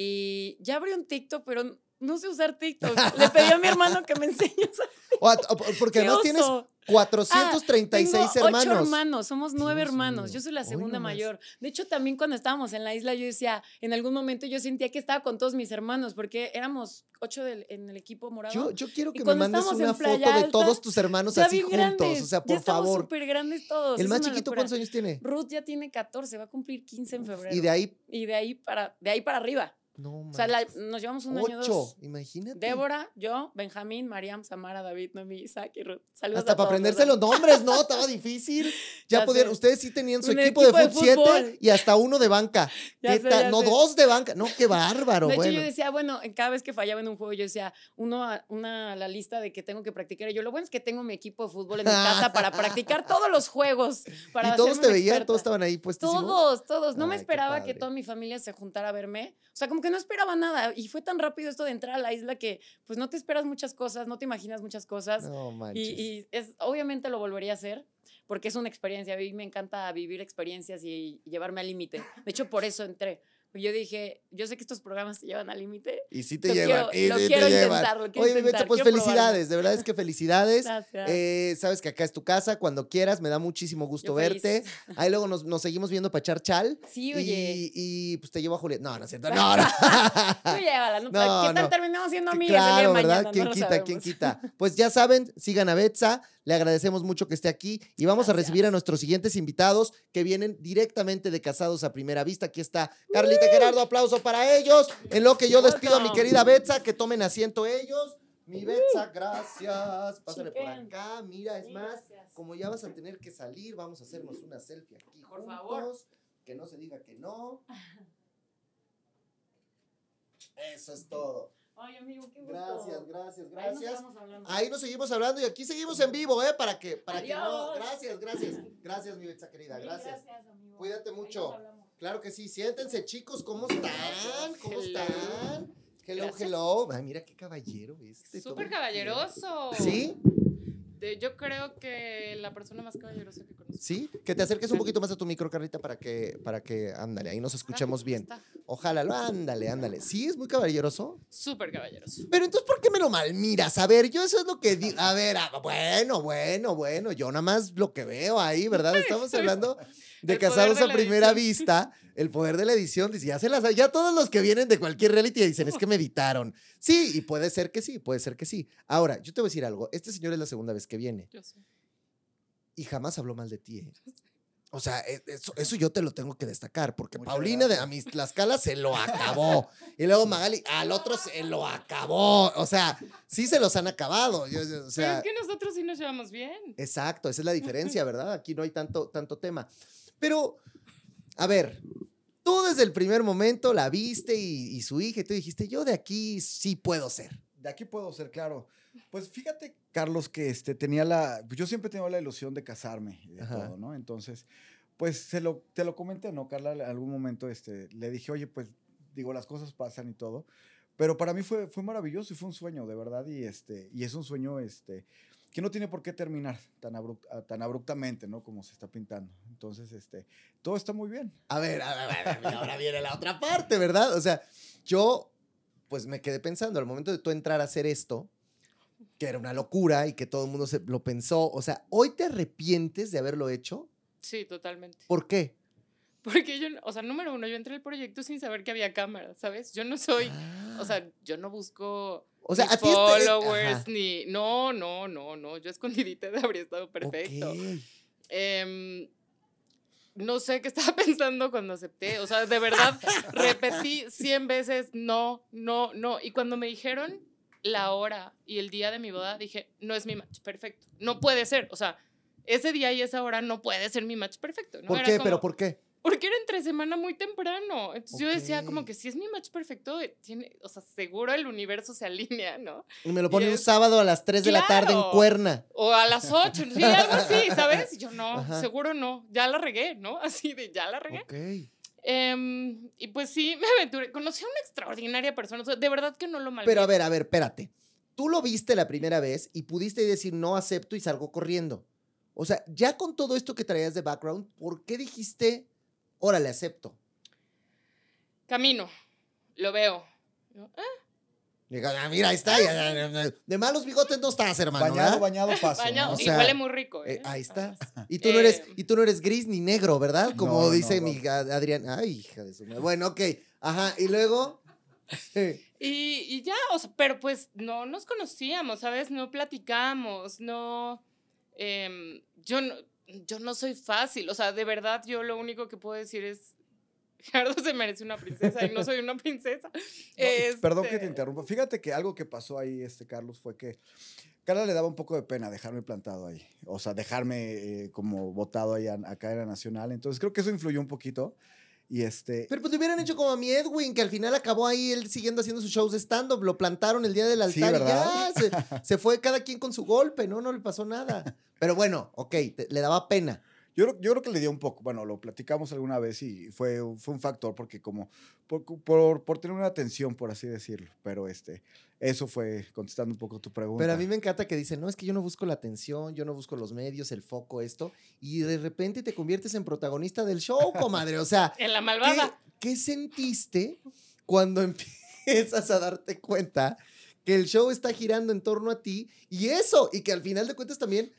[SPEAKER 2] Y ya abrí un TikTok, pero no sé usar TikTok. [laughs] Le pedí a mi hermano que me enseñe
[SPEAKER 1] a usar Porque además tienes 436 ah, hermanos. Ocho
[SPEAKER 2] hermanos, somos nueve hermanos. Yo soy la segunda mayor. De hecho, también cuando estábamos en la isla, yo decía, en algún momento yo sentía que estaba con todos mis hermanos, porque éramos ocho en el equipo morado.
[SPEAKER 1] Yo, quiero que me mandes una foto de todos tus hermanos así juntos. O sea, por ya favor.
[SPEAKER 2] súper grandes todos.
[SPEAKER 1] ¿El más chiquito cuántos años tiene?
[SPEAKER 2] Ruth ya tiene 14, va a cumplir 15 en febrero.
[SPEAKER 1] Y de ahí.
[SPEAKER 2] Y de ahí para, de ahí para arriba. No, o sea, nos llevamos un año dos.
[SPEAKER 1] imagínate.
[SPEAKER 2] Débora, yo, Benjamín, Mariam, Samara, David, Noemí, Isaac y Ruth.
[SPEAKER 1] Saludos Hasta para aprenderse los nombres, ¿no? Estaba [laughs] difícil. Ya, podían, ustedes sí tenían su equipo, de, fútbol 7 y hasta uno de banca. [laughs] no, dos de banca. No, qué bárbaro. [laughs]
[SPEAKER 2] De
[SPEAKER 1] hecho,
[SPEAKER 2] yo decía, bueno, cada vez que fallaba en un juego, yo decía, uno a, una la lista de que tengo que practicar. Y yo, lo bueno es que tengo mi equipo de fútbol en mi casa para practicar todos los juegos. Para
[SPEAKER 1] ¿Y todos te veían? ¿Todos estaban ahí puestísimos?
[SPEAKER 2] Todos, todos. No me esperaba que toda mi familia se juntara a verme. O sea, como que no esperaba nada y fue tan rápido esto de entrar a la isla que pues no te esperas muchas cosas, no te imaginas muchas cosas.
[SPEAKER 1] No,
[SPEAKER 2] y, y es, obviamente lo volvería a hacer porque es una experiencia. A mí me encanta vivir experiencias y llevarme al límite. De hecho, por eso entré yo dije, yo sé que estos programas te llevan al límite.
[SPEAKER 1] Y sí te llevan. Quiero, y lo quiero intentar, lo quiero Oye, intentar, pues felicidades, de verdad es que felicidades. Eh, sabes que acá es tu casa, cuando quieras, me da muchísimo gusto verte. [laughs] Ahí luego nos, nos, seguimos viendo para echar chal.
[SPEAKER 2] Sí, oye.
[SPEAKER 1] Y, y pues te llevo a Julieta. No, no es cierto, no, [laughs] no.
[SPEAKER 2] Tú llévala, ¿no? [laughs] ¿Qué tal terminamos siendo amigas?
[SPEAKER 1] Claro, ¿verdad? ¿Quién quita, quién quita? Pues ya saben, sigan a Betsa. Le agradecemos mucho que esté aquí y vamos a recibir a nuestros siguientes invitados que vienen directamente de Casados a Primera Vista. Aquí está Carlita Gerardo, aplauso para ellos. En lo que yo despido a mi querida Betsa, que tomen asiento ellos. Mi Betsa, gracias. Pásale por acá. Mira, es más, como ya vas a tener que salir, vamos a hacernos una selfie aquí por Favor. Que no se diga que no. [laughs] Eso es todo.
[SPEAKER 2] Ay, amigo, qué gusto.
[SPEAKER 1] Gracias, gracias, gracias. Ahí nos, seguimos hablando y aquí seguimos en vivo, ¿eh? Para que, para que no. Gracias, gracias. Gracias, mi Betsa querida. Gracias. Gracias, amigo. Cuídate mucho. Claro que sí. Siéntense, chicos. ¿Cómo están? ¿Cómo están? Hello, hello. Ay, mira qué caballero este.
[SPEAKER 3] Súper caballeroso.
[SPEAKER 1] ¿Sí?
[SPEAKER 3] Yo creo que la persona más caballerosa que conozco.
[SPEAKER 1] ¿Sí? Que te acerques un poquito más a tu micro, Carrita, para que, para que, ándale, ahí nos escuchemos bien. Ojalá, lo, ándale, ándale. ¿Sí es muy caballeroso?
[SPEAKER 3] Súper caballeroso.
[SPEAKER 1] Pero entonces, ¿por qué me lo malmiras? A ver, yo eso es lo que digo. A ver, ah, bueno, bueno, bueno. Yo nada más lo que veo ahí, ¿verdad? Estamos [laughs] hablando de casados a primera vista, el poder de la edición, dice, ya se las, ya todos los que vienen de cualquier reality dicen, es que meditaron. Sí, y puede ser que sí, puede ser que sí. Ahora, yo te voy a decir algo, este señor es la segunda vez que viene. Yo sé. Y jamás habló mal de ti. ¿eh? O sea, e, eso, yo te lo tengo que destacar, porque Paulina de a mis Tlaxcala se lo [laughs] acabó. Y luego Magali, al otro se lo acabó. O sea, sí se los han acabado. o sea,
[SPEAKER 3] Pero es que nosotros sí nos llevamos bien.
[SPEAKER 1] Exacto, esa es la diferencia, [laughs] ¿verdad? Aquí no hay tanto, tanto tema. Pero, a ver, tú desde el primer momento la viste y, su hija y tú dijiste, yo de aquí sí puedo ser.
[SPEAKER 4] De aquí puedo ser, claro. Pues fíjate, Carlos, que este, tenía la, yo siempre tengo la ilusión de casarme y de todo, ¿no? Entonces, pues se lo, te lo comenté, ¿no, Carla? En algún momento este, le dije, oye, pues digo, las cosas pasan y todo. Pero para mí fue, fue maravilloso y fue un sueño, de verdad. Y, este, y es un sueño este, que no tiene por qué terminar tan, ah, tan abruptamente, ¿no? Como se está pintando. Entonces, este, todo está muy bien.
[SPEAKER 1] A ver, a ver, a ver, ahora viene la otra parte, ¿verdad? O sea, yo, pues me quedé pensando, al momento de tú entrar a hacer esto, que era una locura y que todo el mundo se lo pensó, o sea, ¿hoy te arrepientes de haberlo hecho?
[SPEAKER 3] Sí, totalmente.
[SPEAKER 1] ¿Por qué?
[SPEAKER 3] Porque yo, o sea, número uno, yo entré al proyecto sin saber que había cámara, ¿sabes? Yo no soy, o sea, ah. yo no busco o sea, a ti followers ni, no, no, no, no, yo escondidita [laughs] habría estado perfecto. Em, no sé qué estaba [laughs] pensando cuando acepté, o sea, de verdad, [laughs] repetí 100 veces no, no, no, y cuando me dijeron la hora y el día de mi boda, dije, no es mi match perfecto, no puede ser, o sea, ese día y esa hora no puede ser mi match perfecto.
[SPEAKER 1] ¿Por qué? ¿Pero por qué?
[SPEAKER 3] Porque era entre semana muy temprano. Entonces yo decía como que si es mi match perfecto, tiene, o sea, seguro el universo se alinea, ¿no?
[SPEAKER 1] Y me lo pone un sábado a las 3 de la tarde en Cuerna.
[SPEAKER 3] O a las 8, sí, algo así, [laughs] ¿sabes? Y yo no, seguro no, ya la regué, ¿no? [laughs] Así de ya la regué. Ok. Em, y pues sí, [laughs] me aventuré. Conocí a una extraordinaria persona. de verdad que no lo mal.
[SPEAKER 1] Pero a ver, a ver, espérate. Tú lo viste la primera vez y pudiste decir no acepto y salgo corriendo. O sea, ya con todo esto que traías de background, ¿por qué dijiste órale, acepto.
[SPEAKER 3] Camino, lo veo. Ah".
[SPEAKER 1] ah mira, ahí está. De malos bigotes no estás, hermano.
[SPEAKER 4] Bañado, bañado paso.
[SPEAKER 3] y huele muy rico.
[SPEAKER 1] Eh, ¿eh? ahí está. Y tú, no eres, y tú no eres gris ni negro, ¿verdad? Como dice mi Adrián. Ay, hija de su madre. Bueno, ok. Ajá. Y luego. [laughs]
[SPEAKER 3] y, y, ya, o sea, pero pues no nos conocíamos, ¿sabes? No platicamos, no. Em, yo no yo no soy fácil, o sea, de verdad yo lo único que puedo decir es, [laughs] Gerardo se merece una princesa y no soy una princesa. [laughs]
[SPEAKER 4] Perdón que te este interrumpa. Fíjate que algo que pasó ahí, este Carlos, fue que Carla le daba un poco de pena dejarme plantado ahí, o sea, dejarme eh, como votado ahí acá en la Nacional. Entonces creo que eso influyó un poquito. Y este...
[SPEAKER 1] Pero pues te hubieran hecho como a mi Edwin, que al final acabó ahí él siguiendo haciendo sus shows de stand-up, lo plantaron el día del altar y ya se, [laughs] se, fue cada quien con su golpe, ¿no? No le pasó nada. Pero bueno, ok, le daba pena.
[SPEAKER 4] Yo, yo, creo que le dio un poco, bueno, lo platicamos alguna vez y fue, fue un factor porque como, por, por, por, tener una atención, por así decirlo, pero este, eso fue contestando un poco tu pregunta.
[SPEAKER 1] Pero a mí me encanta que dicen, no, es que yo no busco la atención, yo no busco los medios, el foco, esto, y de repente te conviertes en protagonista del show, comadre, o sea. [laughs]
[SPEAKER 3] en la malvada.
[SPEAKER 1] ¿qué, ¿Qué sentiste cuando [laughs] empiezas a darte cuenta que el show está girando en torno a ti y eso, y que al final de cuentas también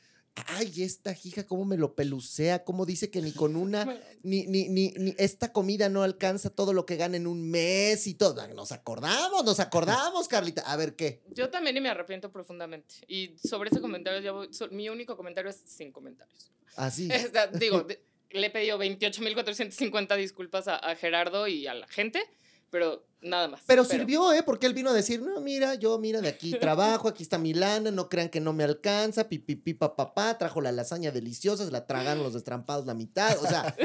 [SPEAKER 1] ay, esta hija, cómo me lo pelucea, cómo dice que ni con una, ni, ni, ni, ni, esta comida no alcanza todo lo que gana en un mes y todo. Nos acordamos, nos acordamos, Carlita. A ver qué.
[SPEAKER 3] Yo también y me arrepiento profundamente. Y sobre ese comentario, voy, mi único comentario es sin comentarios.
[SPEAKER 1] Así.
[SPEAKER 3] Ah, [laughs] digo, [laughs] le he pedido 28.450 disculpas a, a Gerardo y a la gente pero nada más.
[SPEAKER 1] Pero, sirvió, ¿eh? Porque él vino a decir, no, mira, yo, mira, de aquí [laughs] trabajo, aquí está mi lana, no crean que no me alcanza, pipipi, papá, trajo la lasaña deliciosa, se la tragaron los destrampados la mitad, o sea... [laughs]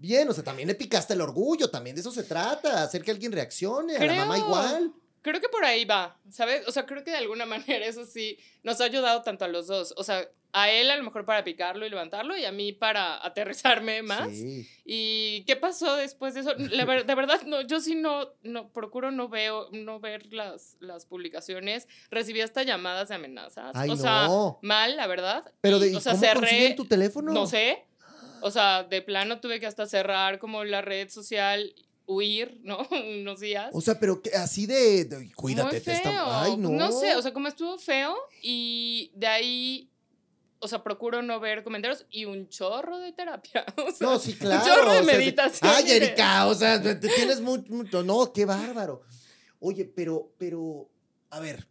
[SPEAKER 1] Bien, o sea, también le picaste el orgullo, también de eso se trata, hacer que alguien reaccione, a la mamá igual.
[SPEAKER 3] Creo que por ahí va, ¿sabes? O sea, creo que de alguna [laughs] manera eso sí nos ha ayudado tanto a los dos. O sea, a él a lo mejor para picarlo y levantarlo y a mí para aterrizarme más. ¿Y qué pasó después de eso? de verdad, no, yo sí no, no, procuro no veo, no ver las, las publicaciones. Recibí hasta llamadas de amenazas. o sea, mal, la verdad.
[SPEAKER 1] Pero de, o sea, ¿cómo cerré tu teléfono?
[SPEAKER 3] No sé. O sea, de plano tuve que hasta cerrar como la red social huir, ¿no? [laughs] Unos días.
[SPEAKER 1] O sea, pero así de, cuídate, te está, ay, no.
[SPEAKER 3] No sé, o sea, como estuvo feo y de ahí o sea, procuro no ver comentarios y un chorro de terapia. [laughs]
[SPEAKER 1] no, sí, claro.
[SPEAKER 3] Un chorro de meditación.
[SPEAKER 1] ay, Erika, o sea, te tienes mucho, no, qué bárbaro. Oye, pero, pero, a ver,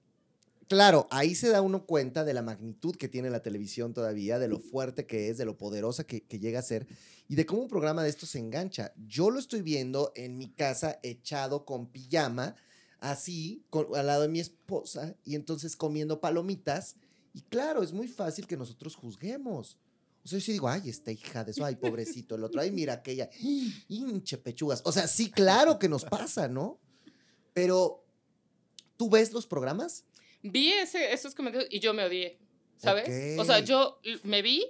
[SPEAKER 1] claro, ahí se da uno cuenta de la magnitud que tiene la televisión todavía, de lo fuerte que es, de lo poderosa que, que llega a ser y de cómo un programa de esto se engancha. Yo lo estoy viendo en mi casa echado con pijama, así, al lado de mi esposa, y entonces comiendo palomitas y claro, es muy fácil que nosotros juzguemos. O sea, yo sí digo, ay, esta hija de eso, ay, pobrecito, el otro, ay, mira aquella, hinche pechugas. O sea, sí, claro que nos pasa, ¿no? Pero, ¿tú ves los programas?
[SPEAKER 3] Vi ese, esos comentarios y yo me odié, ¿sabes? O sea, yo me vi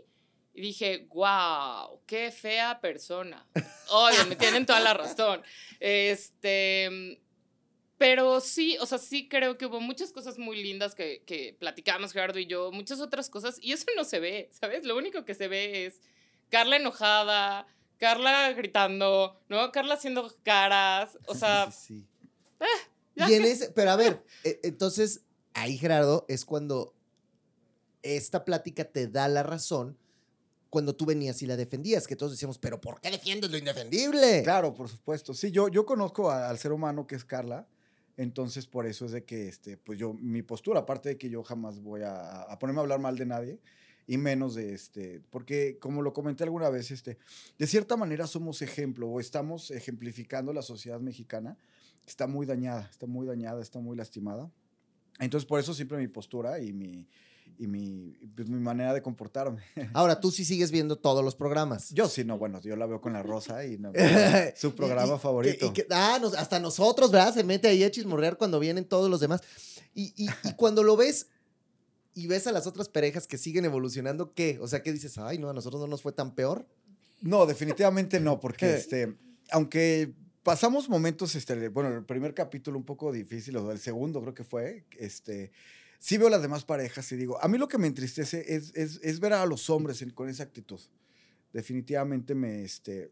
[SPEAKER 3] y dije, wow, qué fea persona. Oye, me tienen toda la razón. Este, pero sí, o sea, sí creo que hubo muchas cosas muy lindas que, que platicamos Gerardo y yo, muchas otras cosas, y eso no se ve, ¿sabes? Lo único que se ve es Carla enojada, Carla gritando, ¿no? Carla haciendo caras, o sea... Sí,
[SPEAKER 1] sí, eh, ese, pero a ver, e, entonces ahí Gerardo es cuando esta plática te da la razón cuando tú venías y la defendías, que todos decíamos, pero ¿por qué defiendes lo indefendible?
[SPEAKER 4] Claro, por supuesto. Sí, yo, yo conozco al ser humano que es Carla entonces, por eso es de que, este, pues yo, mi postura, aparte de que yo jamás voy a, ponerme a hablar mal de nadie, y menos de este, porque como lo comenté alguna vez, este, de cierta manera somos ejemplo o estamos ejemplificando la sociedad mexicana, está muy dañada, está muy dañada, está muy lastimada. Entonces, por eso siempre mi postura y mi, y mi, pues, mi manera de comportarme. [laughs]
[SPEAKER 1] Ahora, tú sí sigues viendo todos los programas.
[SPEAKER 4] Yo sí, no, bueno, yo la veo con la Rosa y no, [laughs] su programa favorito.
[SPEAKER 1] ah, hasta nosotros, ¿verdad? Se mete ahí a chismorrear cuando vienen todos los demás. Y, y, [laughs] cuando lo ves y ves a las otras parejas que siguen evolucionando, ¿qué? O sea, ¿qué dices? Ay, no, a nosotros no nos fue tan peor.
[SPEAKER 4] No, definitivamente no, porque este, aunque pasamos momentos, este, bueno, el primer capítulo un poco difícil, o el segundo creo que fue, este sí veo las demás parejas y digo, a mí lo que me entristece es, es, ver a los hombres con esa actitud. Definitivamente me, este,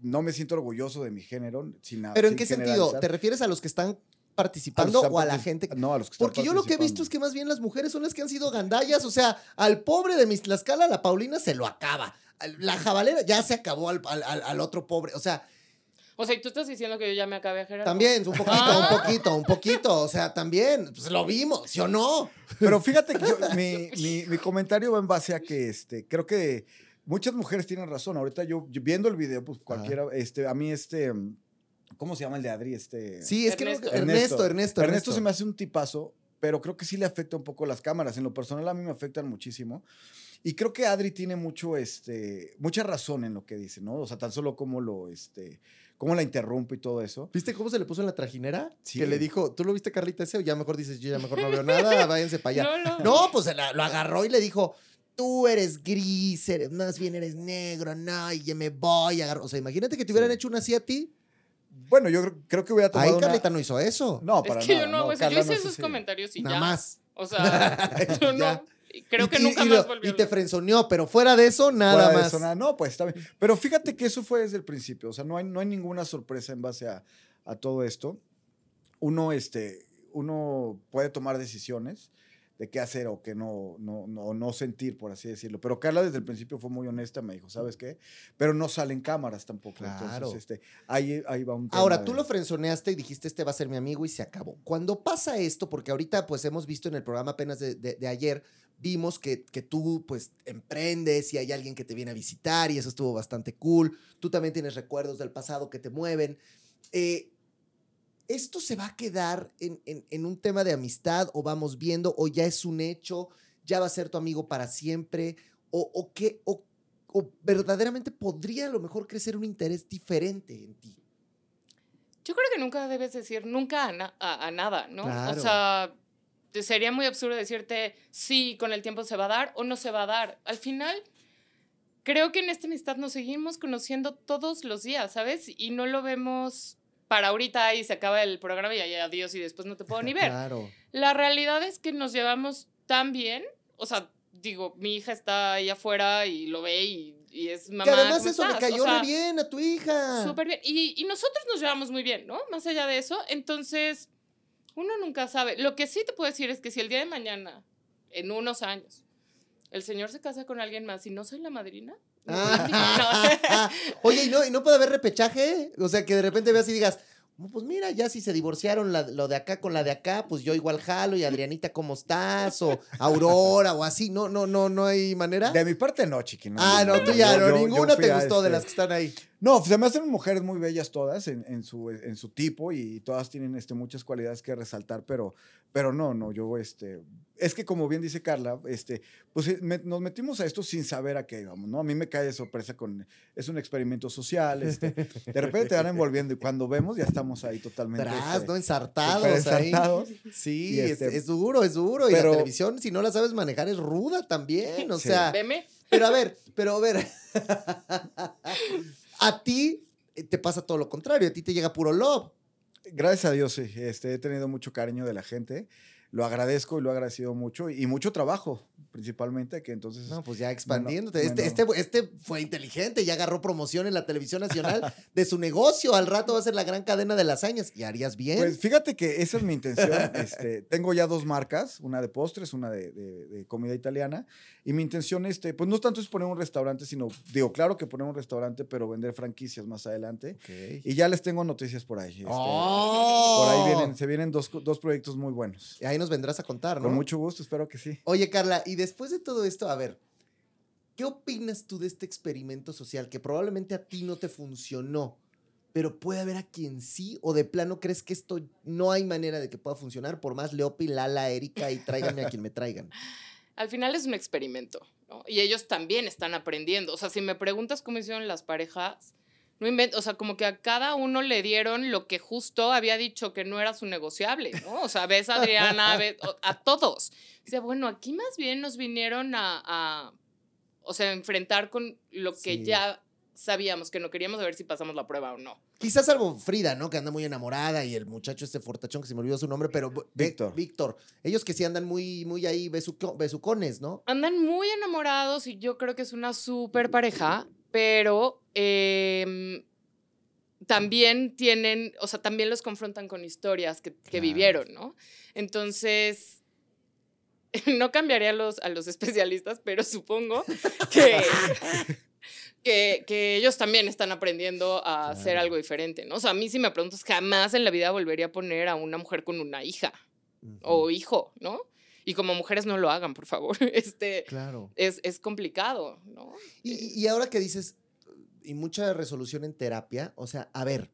[SPEAKER 4] no me siento orgulloso de mi género. Sin nada,
[SPEAKER 1] ¿Pero en qué sentido? ¿Te refieres a los que están participando o a la gente?
[SPEAKER 4] No, a los que
[SPEAKER 1] están Porque yo lo que he visto es que más bien las mujeres son las que han sido gandallas. O sea, al pobre de Miss Tlaxcala, la Paulina se lo acaba. La jabalera ya se acabó al, al otro pobre. O sea,
[SPEAKER 3] o sea, ¿y tú estás diciendo que yo ya me acabé a Gerardo?
[SPEAKER 1] También, un poquito, un ah. poquito, un poquito. O sea, también, pues lo vimos, ¿sí o no?
[SPEAKER 4] Pero fíjate que mi, mi, comentario va en base a que este, creo que muchas mujeres tienen razón. Ahorita yo, viendo el video, pues cualquiera, este, a mí este, ¿cómo se llama el de Adri? Este,
[SPEAKER 1] sí, es que Ernesto, Ernesto, Ernesto.
[SPEAKER 4] Ernesto se me hace un tipazo, pero creo que sí le afecta un poco las cámaras. En lo personal a mí me afectan muchísimo. Y creo que Adri tiene mucho, este, mucha razón en lo que dice, ¿no? O sea, tan solo como lo, este, cómo la interrumpe y todo eso.
[SPEAKER 1] ¿Viste cómo se le puso en la trajinera? Sí. Que le dijo, ¿tú lo viste, Carlita, ese? O ya mejor dices, yo ya mejor no veo nada, [laughs] váyanse para allá. No, no. no pues lo agarró y le dijo, tú eres gris, más bien eres negro, no, y ya me voy a agarrar. O sea, imagínate que te hubieran hecho una así a ti.
[SPEAKER 4] Bueno, yo creo que hubiera tomado
[SPEAKER 1] Ahí Carlita no hizo eso.
[SPEAKER 4] No, para
[SPEAKER 3] es que yo no, yo hice esos comentarios y
[SPEAKER 1] nada más.
[SPEAKER 3] O sea, [laughs] [laughs] yo no... Creo que nunca más volvió.
[SPEAKER 1] Y te frenzoneó, pero fuera de eso, nada más.
[SPEAKER 4] nada. No, pues está bien. Pero fíjate que eso fue desde el principio. O sea, no hay, no hay ninguna sorpresa en base a, a todo esto. Uno, este, uno puede tomar decisiones de qué hacer o qué no, no, no, no sentir, por así decirlo. Pero Carla desde el principio fue muy honesta, me dijo, ¿sabes qué? Pero no salen cámaras tampoco. Claro. Entonces, este, ahí, ahí va un
[SPEAKER 1] tema Ahora, tú lo frenzoneaste y dijiste, este va a ser mi amigo y se acabó. Cuando pasa esto, porque ahorita pues hemos visto en el programa apenas de, de, ayer, vimos que, que, tú pues emprendes y hay alguien que te viene a visitar y eso estuvo bastante cool. Tú también tienes recuerdos del pasado que te mueven. Eh, ¿esto se va a quedar en, un tema de amistad o vamos viendo o ya es un hecho, ya va a ser tu amigo para siempre o, o qué, o, verdaderamente podría a lo mejor crecer un interés diferente en ti?
[SPEAKER 3] Yo creo que nunca debes decir nunca a, nada, ¿no? O sea, sería muy absurdo decirte sí, con el tiempo se va a dar o no se va a dar. Al final, creo que en esta amistad nos seguimos conociendo todos los días, ¿sabes? Y no lo vemos para ahorita y se acaba el programa y adiós y después no te puedo ni [laughs] ver. Claro. La realidad es que nos llevamos tan bien, o sea, digo, mi hija está ahí afuera y lo ve y, es mamá.
[SPEAKER 1] Que además eso le cayó muy bien a tu hija.
[SPEAKER 3] Súper bien. Y, y nosotros nos llevamos muy bien, ¿no? Más allá de eso. Entonces, uno nunca sabe. Lo que sí te puedo decir es que si el día de mañana, en unos años, el señor se casa con alguien más y no soy la madrina.
[SPEAKER 1] Ah. [laughs] [laughs] Oye, ¿y no, ¿y no puede haber repechaje? O sea, que de repente veas y digas, pues mira, ya si se divorciaron lo de acá con la de acá, pues yo igual jalo y Adrianita, ¿cómo estás? O Aurora o así. No, no, no, no hay manera.
[SPEAKER 4] De mi parte no, chiqui.
[SPEAKER 1] ah, no, tú ya, no, ninguna te gustó de este las que están ahí.
[SPEAKER 4] No, se me hacen mujeres muy bellas todas en, su, en su tipo y todas tienen este, muchas cualidades que resaltar, pero, pero no, no, yo este, es que como bien dice Carla, este, pues eh, nos metimos a esto sin saber a qué íbamos, ¿no? A mí me cae de sorpresa con, es un experimento social, este, de repente te van envolviendo y cuando vemos ya estamos ahí totalmente.
[SPEAKER 1] Tras, este, ¿no? Ensartados, ahí. Sí, este, es, duro, es duro. y la televisión, si no la sabes manejar, es ruda también, o sea.
[SPEAKER 3] Veme.
[SPEAKER 1] Pero a ver, pero a ver. [laughs] a ti eh, te pasa todo lo contrario, a ti te llega puro love.
[SPEAKER 4] Gracias a Dios, sí. Este, he tenido mucho cariño de la gente lo agradezco y lo he agradecido mucho y mucho trabajo principalmente, que entonces...
[SPEAKER 1] No, pues ya expandiéndote. este, este, este fue inteligente, ya agarró promoción en la televisión nacional [laughs] de su negocio. Al rato va a ser la gran cadena de lasañas y harías bien.
[SPEAKER 4] Pues fíjate que esa es mi intención. [laughs] este, tengo ya dos marcas, una de postres, una de, de, comida italiana. Y mi intención, este, pues no tanto es poner un restaurante, sino, digo, claro que poner un restaurante, pero vender franquicias más adelante. Y ya les tengo noticias por ahí. Este,
[SPEAKER 1] ¡Oh!
[SPEAKER 4] Por ahí vienen, se vienen dos, dos proyectos muy buenos.
[SPEAKER 1] Y ahí nos vendrás a contar, ¿no?
[SPEAKER 4] Con mucho gusto, espero que sí.
[SPEAKER 1] Oye, Carla, y después de todo esto, a ver, ¿qué opinas tú de este experimento social que probablemente a ti no te funcionó? Pero puede haber a quien sí, o de plano crees que esto no hay manera de que pueda funcionar, por más Leopi, Lala, Erika y tráiganme a quien me traigan. [laughs]
[SPEAKER 3] Al final es un experimento. Y ellos también están aprendiendo. O sea, si me preguntas cómo hicieron las parejas, no invento, o sea, como que a cada uno le dieron lo que justo había dicho que no era su negociable, ¿no? O sea, ves a Adriana, ves, a todos. Dice, bueno, aquí más bien nos vinieron a, o sea, enfrentar con lo que ya sabíamos que no queríamos ver si pasamos la prueba o no.
[SPEAKER 1] Quizás algo Frida, ¿no? Que anda muy enamorada y el muchacho este fortachón que se me olvidó su nombre, pero Víctor. Víctor. Ellos que sí andan muy, muy ahí besucones, ¿no?
[SPEAKER 3] Andan muy enamorados y yo creo que es una súper pareja, pero em, también tienen, o sea, también los confrontan con historias que, que vivieron, ¿no? Entonces, [laughs] no cambiaría a los, a los especialistas, pero supongo [laughs] que, que, ellos también están aprendiendo a hacer algo diferente, ¿no? O sea, a mí si me preguntas, jamás en la vida volvería a poner a una mujer con una hija o hijo, ¿no? Y como mujeres no lo hagan, por favor. [laughs] Este,
[SPEAKER 1] claro.
[SPEAKER 3] Es, es complicado, ¿no?
[SPEAKER 1] Y, y ahora que dices, y mucha resolución en terapia, o sea, a ver,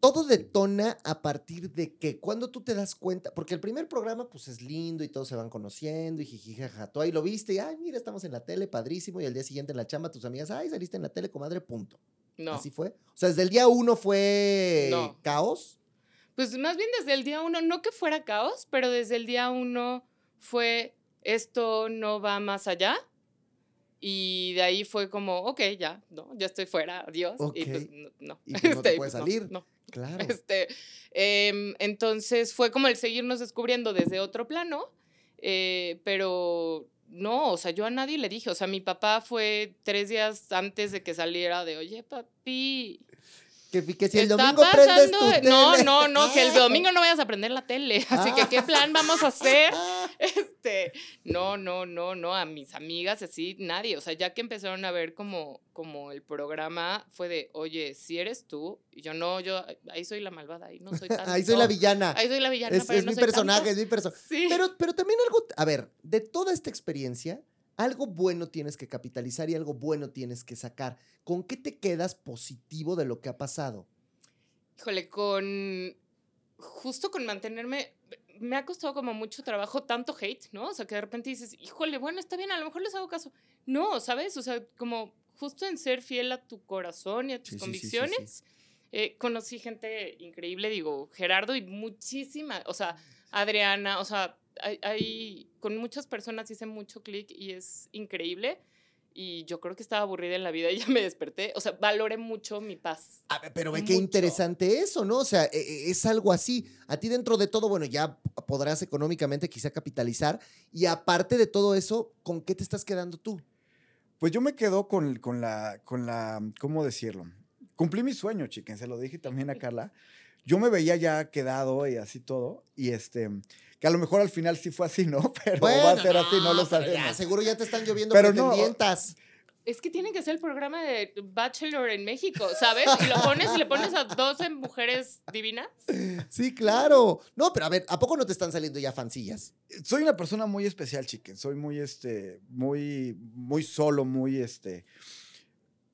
[SPEAKER 1] todo detona a partir de que cuando tú te das cuenta, porque el primer programa pues es lindo y todos se van conociendo y jijijaja, tú ahí lo viste y ay, mira, estamos en la tele, padrísimo, y al día siguiente en la chamba tus amigas, ay, saliste en la tele, comadre, punto.
[SPEAKER 3] No.
[SPEAKER 1] ¿Así fue? O sea, desde el día uno fue caos.
[SPEAKER 3] Pues más bien desde el día uno, no que fuera caos, pero desde el día uno fue esto no va más allá. Y de ahí fue como, ok, ya, no, ya estoy fuera, adiós. Y pues no.
[SPEAKER 1] Y [laughs] pues, no te puedes salir.
[SPEAKER 3] No,
[SPEAKER 1] Claro.
[SPEAKER 3] Este, em, entonces fue como el seguirnos descubriendo desde otro plano, eh, pero no, o sea, yo a nadie le dije, o sea, mi papá fue tres días antes de que saliera de, oye, papi,
[SPEAKER 1] que, si el domingo prendes tu tele.
[SPEAKER 3] No, no, no, que el domingo no vayas a prender la tele. Así que, ¿qué plan vamos a hacer? [laughs] Este, no, no, no, no, a mis amigas, así, nadie. O sea, ya que empezaron a ver como, como el programa, fue de, oye, si eres tú, y yo no, yo, ahí soy la malvada, ahí no soy [laughs] tan.
[SPEAKER 1] ahí soy la villana.
[SPEAKER 3] Ahí soy la villana.
[SPEAKER 1] Es, es mi personaje, es mi personaje. [laughs] Pero, pero también algo, a ver, de toda esta experiencia, algo bueno tienes que capitalizar y algo bueno tienes que sacar. ¿Con qué te quedas positivo de lo que ha pasado?
[SPEAKER 3] Híjole, con justo con mantenerme, me ha costado como mucho trabajo, tanto hate, ¿no? O sea, que de repente dices, híjole, bueno, está bien, a lo mejor les hago caso. No, ¿sabes? O sea, como justo en ser fiel a tu corazón y a tus convicciones. Eh, conocí gente increíble, digo, Gerardo y muchísima, o sea, Adriana, o sea, hay, con muchas personas hice mucho clic y es increíble. Y yo creo que estaba aburrida en la vida y ya me desperté. O sea, valoré mucho mi paz.
[SPEAKER 1] pero ve qué interesante eso, ¿no? O sea, e, e, es algo así. A ti dentro de todo, bueno, ya podrás económicamente quizá capitalizar. Y aparte de todo eso, ¿con qué te estás quedando tú?
[SPEAKER 4] Pues yo me quedo con, con, la, con la, ¿cómo decirlo? Cumplí mi sueño, chiquen, se lo dije también a [laughs] Carla. Yo me veía ya quedado y así todo. Y este, que a lo mejor al final sí fue así, ¿no? [laughs] Pero va a ser así, no lo sabemos.
[SPEAKER 1] seguro ya te están lloviendo pero pretendientas.
[SPEAKER 3] Es que tiene que ser el programa de Bachelor en México, ¿sabes? Y lo pones y le pones a 12 mujeres divinas.
[SPEAKER 1] Sí, claro. No, pero a ver, ¿a poco no te están saliendo ya fancillas?
[SPEAKER 4] Soy una persona muy especial, chiquen. Soy muy, este, muy, muy solo, muy, este,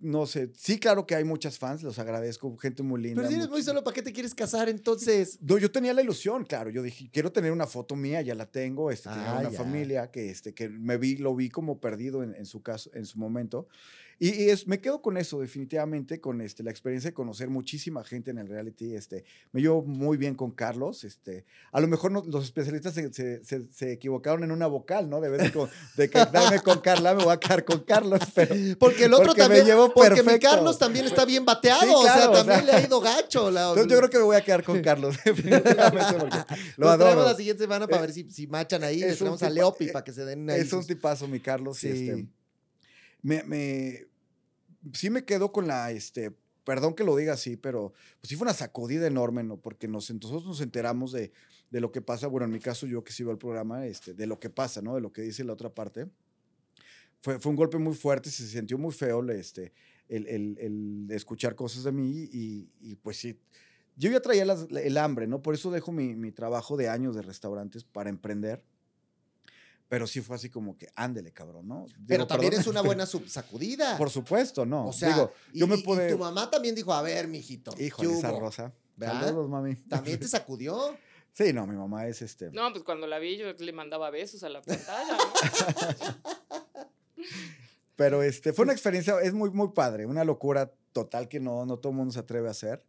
[SPEAKER 4] no sé, sí, claro que hay muchas fans, los agradezco, gente muy linda.
[SPEAKER 1] Pero si eres muy solo, ¿para qué te quieres casar entonces?
[SPEAKER 4] No, yo tenía la ilusión, claro, yo dije, quiero tener una foto mía, ya la tengo, este, tenía ah, una familia que, este, que me vi, lo vi como perdido en, en, su caso, en su momento. Y, es, me quedo con eso, definitivamente, con este, la experiencia de conocer muchísima gente en el reality. Este, me llevo muy bien con Carlos. Este, a lo mejor los especialistas se, se, se, equivocaron en una vocal, ¿no? De vez de, quedarme con Carla, me voy a quedar con Carlos. [laughs] Pero,
[SPEAKER 1] porque el otro también, me llevo porque mi Carlos también está bien bateado, o sea, también le ha ido gacho. La,
[SPEAKER 4] yo creo que me voy a quedar con Carlos, [laughs] definitivamente, porque
[SPEAKER 1] lo adoro. la siguiente semana para eh, ver si, si machan ahí. Le traemos a Leopi para que se den.
[SPEAKER 4] Es un tipazo, mi Carlos. Sí. Este, me, me, sí me quedo con la, este, perdón que lo diga así, pero pues sí fue una sacudida enorme, ¿no? Porque nos, nosotros nos enteramos de, de, lo que pasa, bueno, en mi caso yo que sigo el programa, este, de lo que pasa, ¿no? De lo que dice la otra parte. Fue, fue un golpe muy fuerte, se sintió muy feo este, el, el, el escuchar cosas de mí y, y pues sí. Yo ya traía el hambre, ¿no? Por eso dejo mi, mi trabajo de años de restaurantes para emprender pero sí fue así como que, ándele, cabrón, ¿no?
[SPEAKER 1] pero también es una [laughs] buena sacudida.
[SPEAKER 4] Por supuesto, no. O sea,
[SPEAKER 1] yo me pude... y tu mamá también dijo, a ver, mijito.
[SPEAKER 4] Hijo esa rosa. Saludos, mami. [laughs]
[SPEAKER 1] ¿También te sacudió?
[SPEAKER 4] Sí, no, mi mamá es este.
[SPEAKER 3] No, pues cuando la vi yo le mandaba besos a la pantalla. [laughs]
[SPEAKER 4] Pero este, fue una experiencia, es muy, muy padre, una locura total que no, no todo el mundo se atreve a hacer.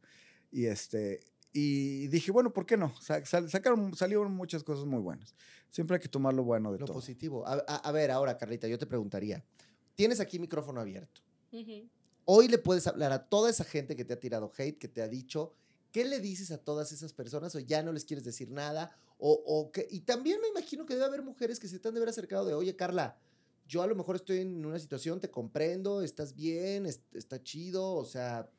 [SPEAKER 4] Y este, y dije, bueno, ¿por qué no? sacaron, salieron muchas cosas muy buenas. Siempre hay que tomar lo bueno de
[SPEAKER 1] lo
[SPEAKER 4] todo.
[SPEAKER 1] Lo positivo. A, ver, ahora, Carlita, yo te preguntaría. Tienes aquí micrófono abierto. Hoy le puedes hablar a toda esa gente que te ha tirado hate, que te ha dicho, ¿qué le dices a todas esas personas? O ya no les quieres decir nada. O, o que, y también me imagino que debe haber mujeres que se te han de haber acercado de, oye, Carla, yo a lo mejor estoy en una situación, te comprendo, estás bien, está chido, o sea,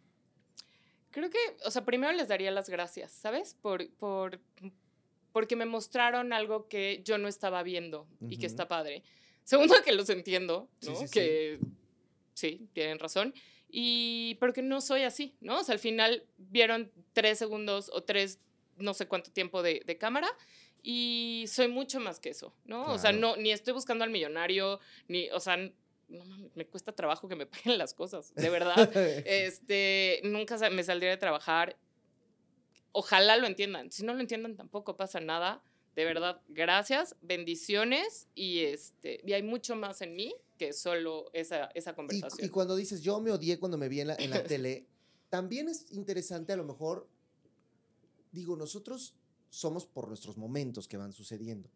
[SPEAKER 3] Creo que, o sea, primero les daría las gracias, ¿sabes? Por, por, porque me mostraron algo que yo no estaba viendo y que está padre. Segundo, que los entiendo, ¿no? que sí. tienen razón. Y porque no soy así, ¿no? O sea, al final vieron tres segundos o tres, no sé cuánto tiempo de, de cámara y soy mucho más que eso, ¿no? O sea, no, ni estoy buscando al millonario, ni, o sea, no me cuesta trabajo que me [laughs] paguen las cosas, de verdad. [laughs] este, nunca me saldría de trabajar. Ojalá lo entiendan. Si no lo entiendan, tampoco pasa nada. De verdad, gracias, bendiciones y este y hay mucho más en mí que solo esa, esa conversación.
[SPEAKER 1] Y, cuando dices yo me odié cuando me vi en la, en la [laughs] tele, también es interesante a lo mejor, digo, nosotros somos por nuestros momentos que van sucediendo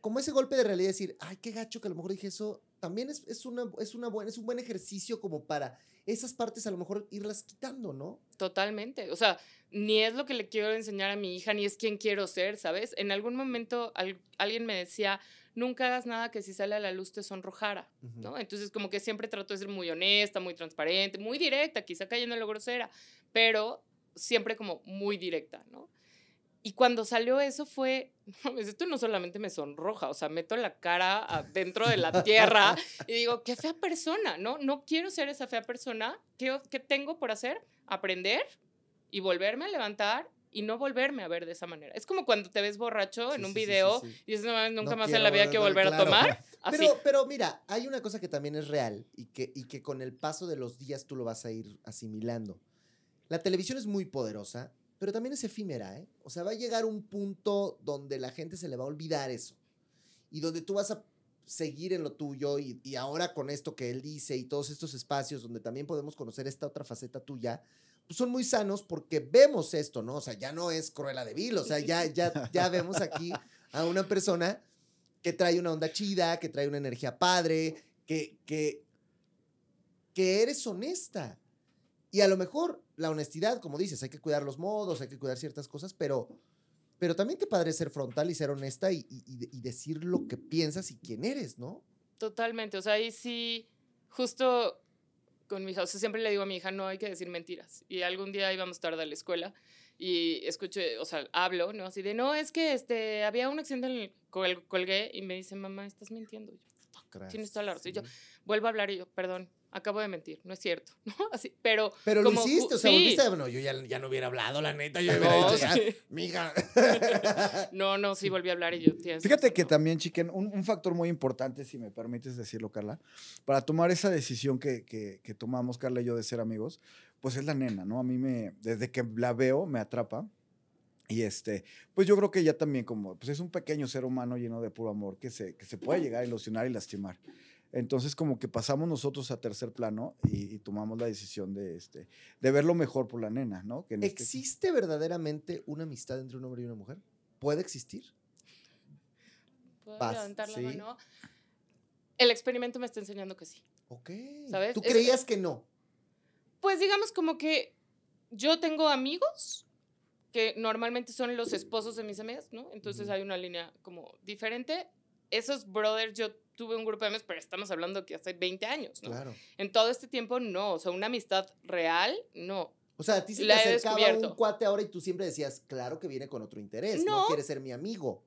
[SPEAKER 1] como ese golpe de realidad, decir, ay, qué gacho que a lo mejor dije eso, también es, es, una, es, una buena, es un buen ejercicio como para esas partes a lo mejor irlas quitando, ¿no?
[SPEAKER 3] Totalmente. O sea, ni es lo que le quiero enseñar a mi hija, ni es quien quiero ser, ¿sabes? En algún momento alguien me decía, nunca hagas nada que si sale a la luz te sonrojara, ¿no? Entonces, como que siempre trato de ser muy honesta, muy transparente, muy directa, quizá cayendo en lo grosera, pero siempre como muy directa, ¿no? Y cuando salió eso fue, esto no solamente me sonroja, o sea, meto la cara dentro de la tierra [laughs] y digo, qué fea persona, ¿no? No quiero ser esa fea persona. ¿Qué, qué tengo por hacer? Aprender y volverme a levantar y no volverme a ver de esa manera. Es como cuando te ves borracho en un video y dices, no, nunca más en la vida que volver a tomar. [laughs]
[SPEAKER 1] Pero, pero mira, hay una cosa que también es real y que, y que con el paso de los días tú lo vas a ir asimilando. La televisión es muy poderosa pero también es efímera, ¿eh? O sea, va a llegar un punto donde la gente se le va a olvidar eso. Y donde tú vas a seguir en lo tuyo y, ahora con esto que él dice y todos estos espacios donde también podemos conocer esta otra faceta tuya, son muy sanos porque vemos esto, ¿no? O sea, ya no es Cruella de Vil, o sea, ya, ya, ya vemos aquí a una persona que trae una onda chida, que trae una energía padre, que, que, que eres honesta. Y a lo mejor la honestidad, como dices, hay que cuidar los modos, hay que cuidar ciertas cosas, pero, pero también qué padre ser frontal y ser honesta y, y, decir lo que piensas y quién eres, ¿no?
[SPEAKER 3] Totalmente, o sea, ahí sí, justo con mi hija, o sea, siempre le digo a mi hija, no hay que decir mentiras. Y algún día íbamos tarde a la escuela y escucho, o sea, hablo, ¿no? Así de, no, es que este, había un accidente en el col colgué y me dice, mamá, estás mintiendo. yo, tienes toda la razón. Y yo vuelvo a hablar y yo, perdón, acabo de mentir, no es cierto, [laughs] ¿no? Así, pero...
[SPEAKER 1] Pero lo hiciste, o sea, volviste, bueno, yo ya, ya, no hubiera hablado, la neta, yo [laughs] hubiera no, dicho, mija. [laughs]
[SPEAKER 3] no, no, sí, volví a hablar y yo...
[SPEAKER 4] Fíjate que también, Chiquen, un, un, factor muy importante, si me permites decirlo, Carla, para tomar esa decisión que, que, que tomamos, Carla y yo, de ser amigos, pues es la nena, ¿no? A mí me, desde que la veo, me atrapa. Y este, pues yo creo que ella también como, pues es un pequeño ser humano lleno de puro amor que se, que se puede llegar a ilusionar y lastimar. Entonces como que pasamos nosotros a tercer plano y, tomamos la decisión de, este, de ver lo mejor por la nena, ¿no?
[SPEAKER 1] Que este ¿Existe verdaderamente una amistad entre un hombre y una mujer? ¿Puede existir?
[SPEAKER 3] ¿Puedo levantar la mano? El experimento me está enseñando que sí.
[SPEAKER 1] Ok. ¿Sabes? ¿Tú creías que no?
[SPEAKER 3] Pues digamos como que yo tengo amigos que normalmente son los esposos de mis amigas, ¿no? Entonces hay una línea como diferente. Esos brothers, yo tuve un grupo de amigos, pero estamos hablando que hace 20 años, ¿no? Claro. En todo este tiempo, no. O sea, una amistad real, no.
[SPEAKER 1] O sea, a ti se te acercaba un cuate ahora y tú siempre decías, claro que viene con otro interés, no, no quiere ser mi amigo.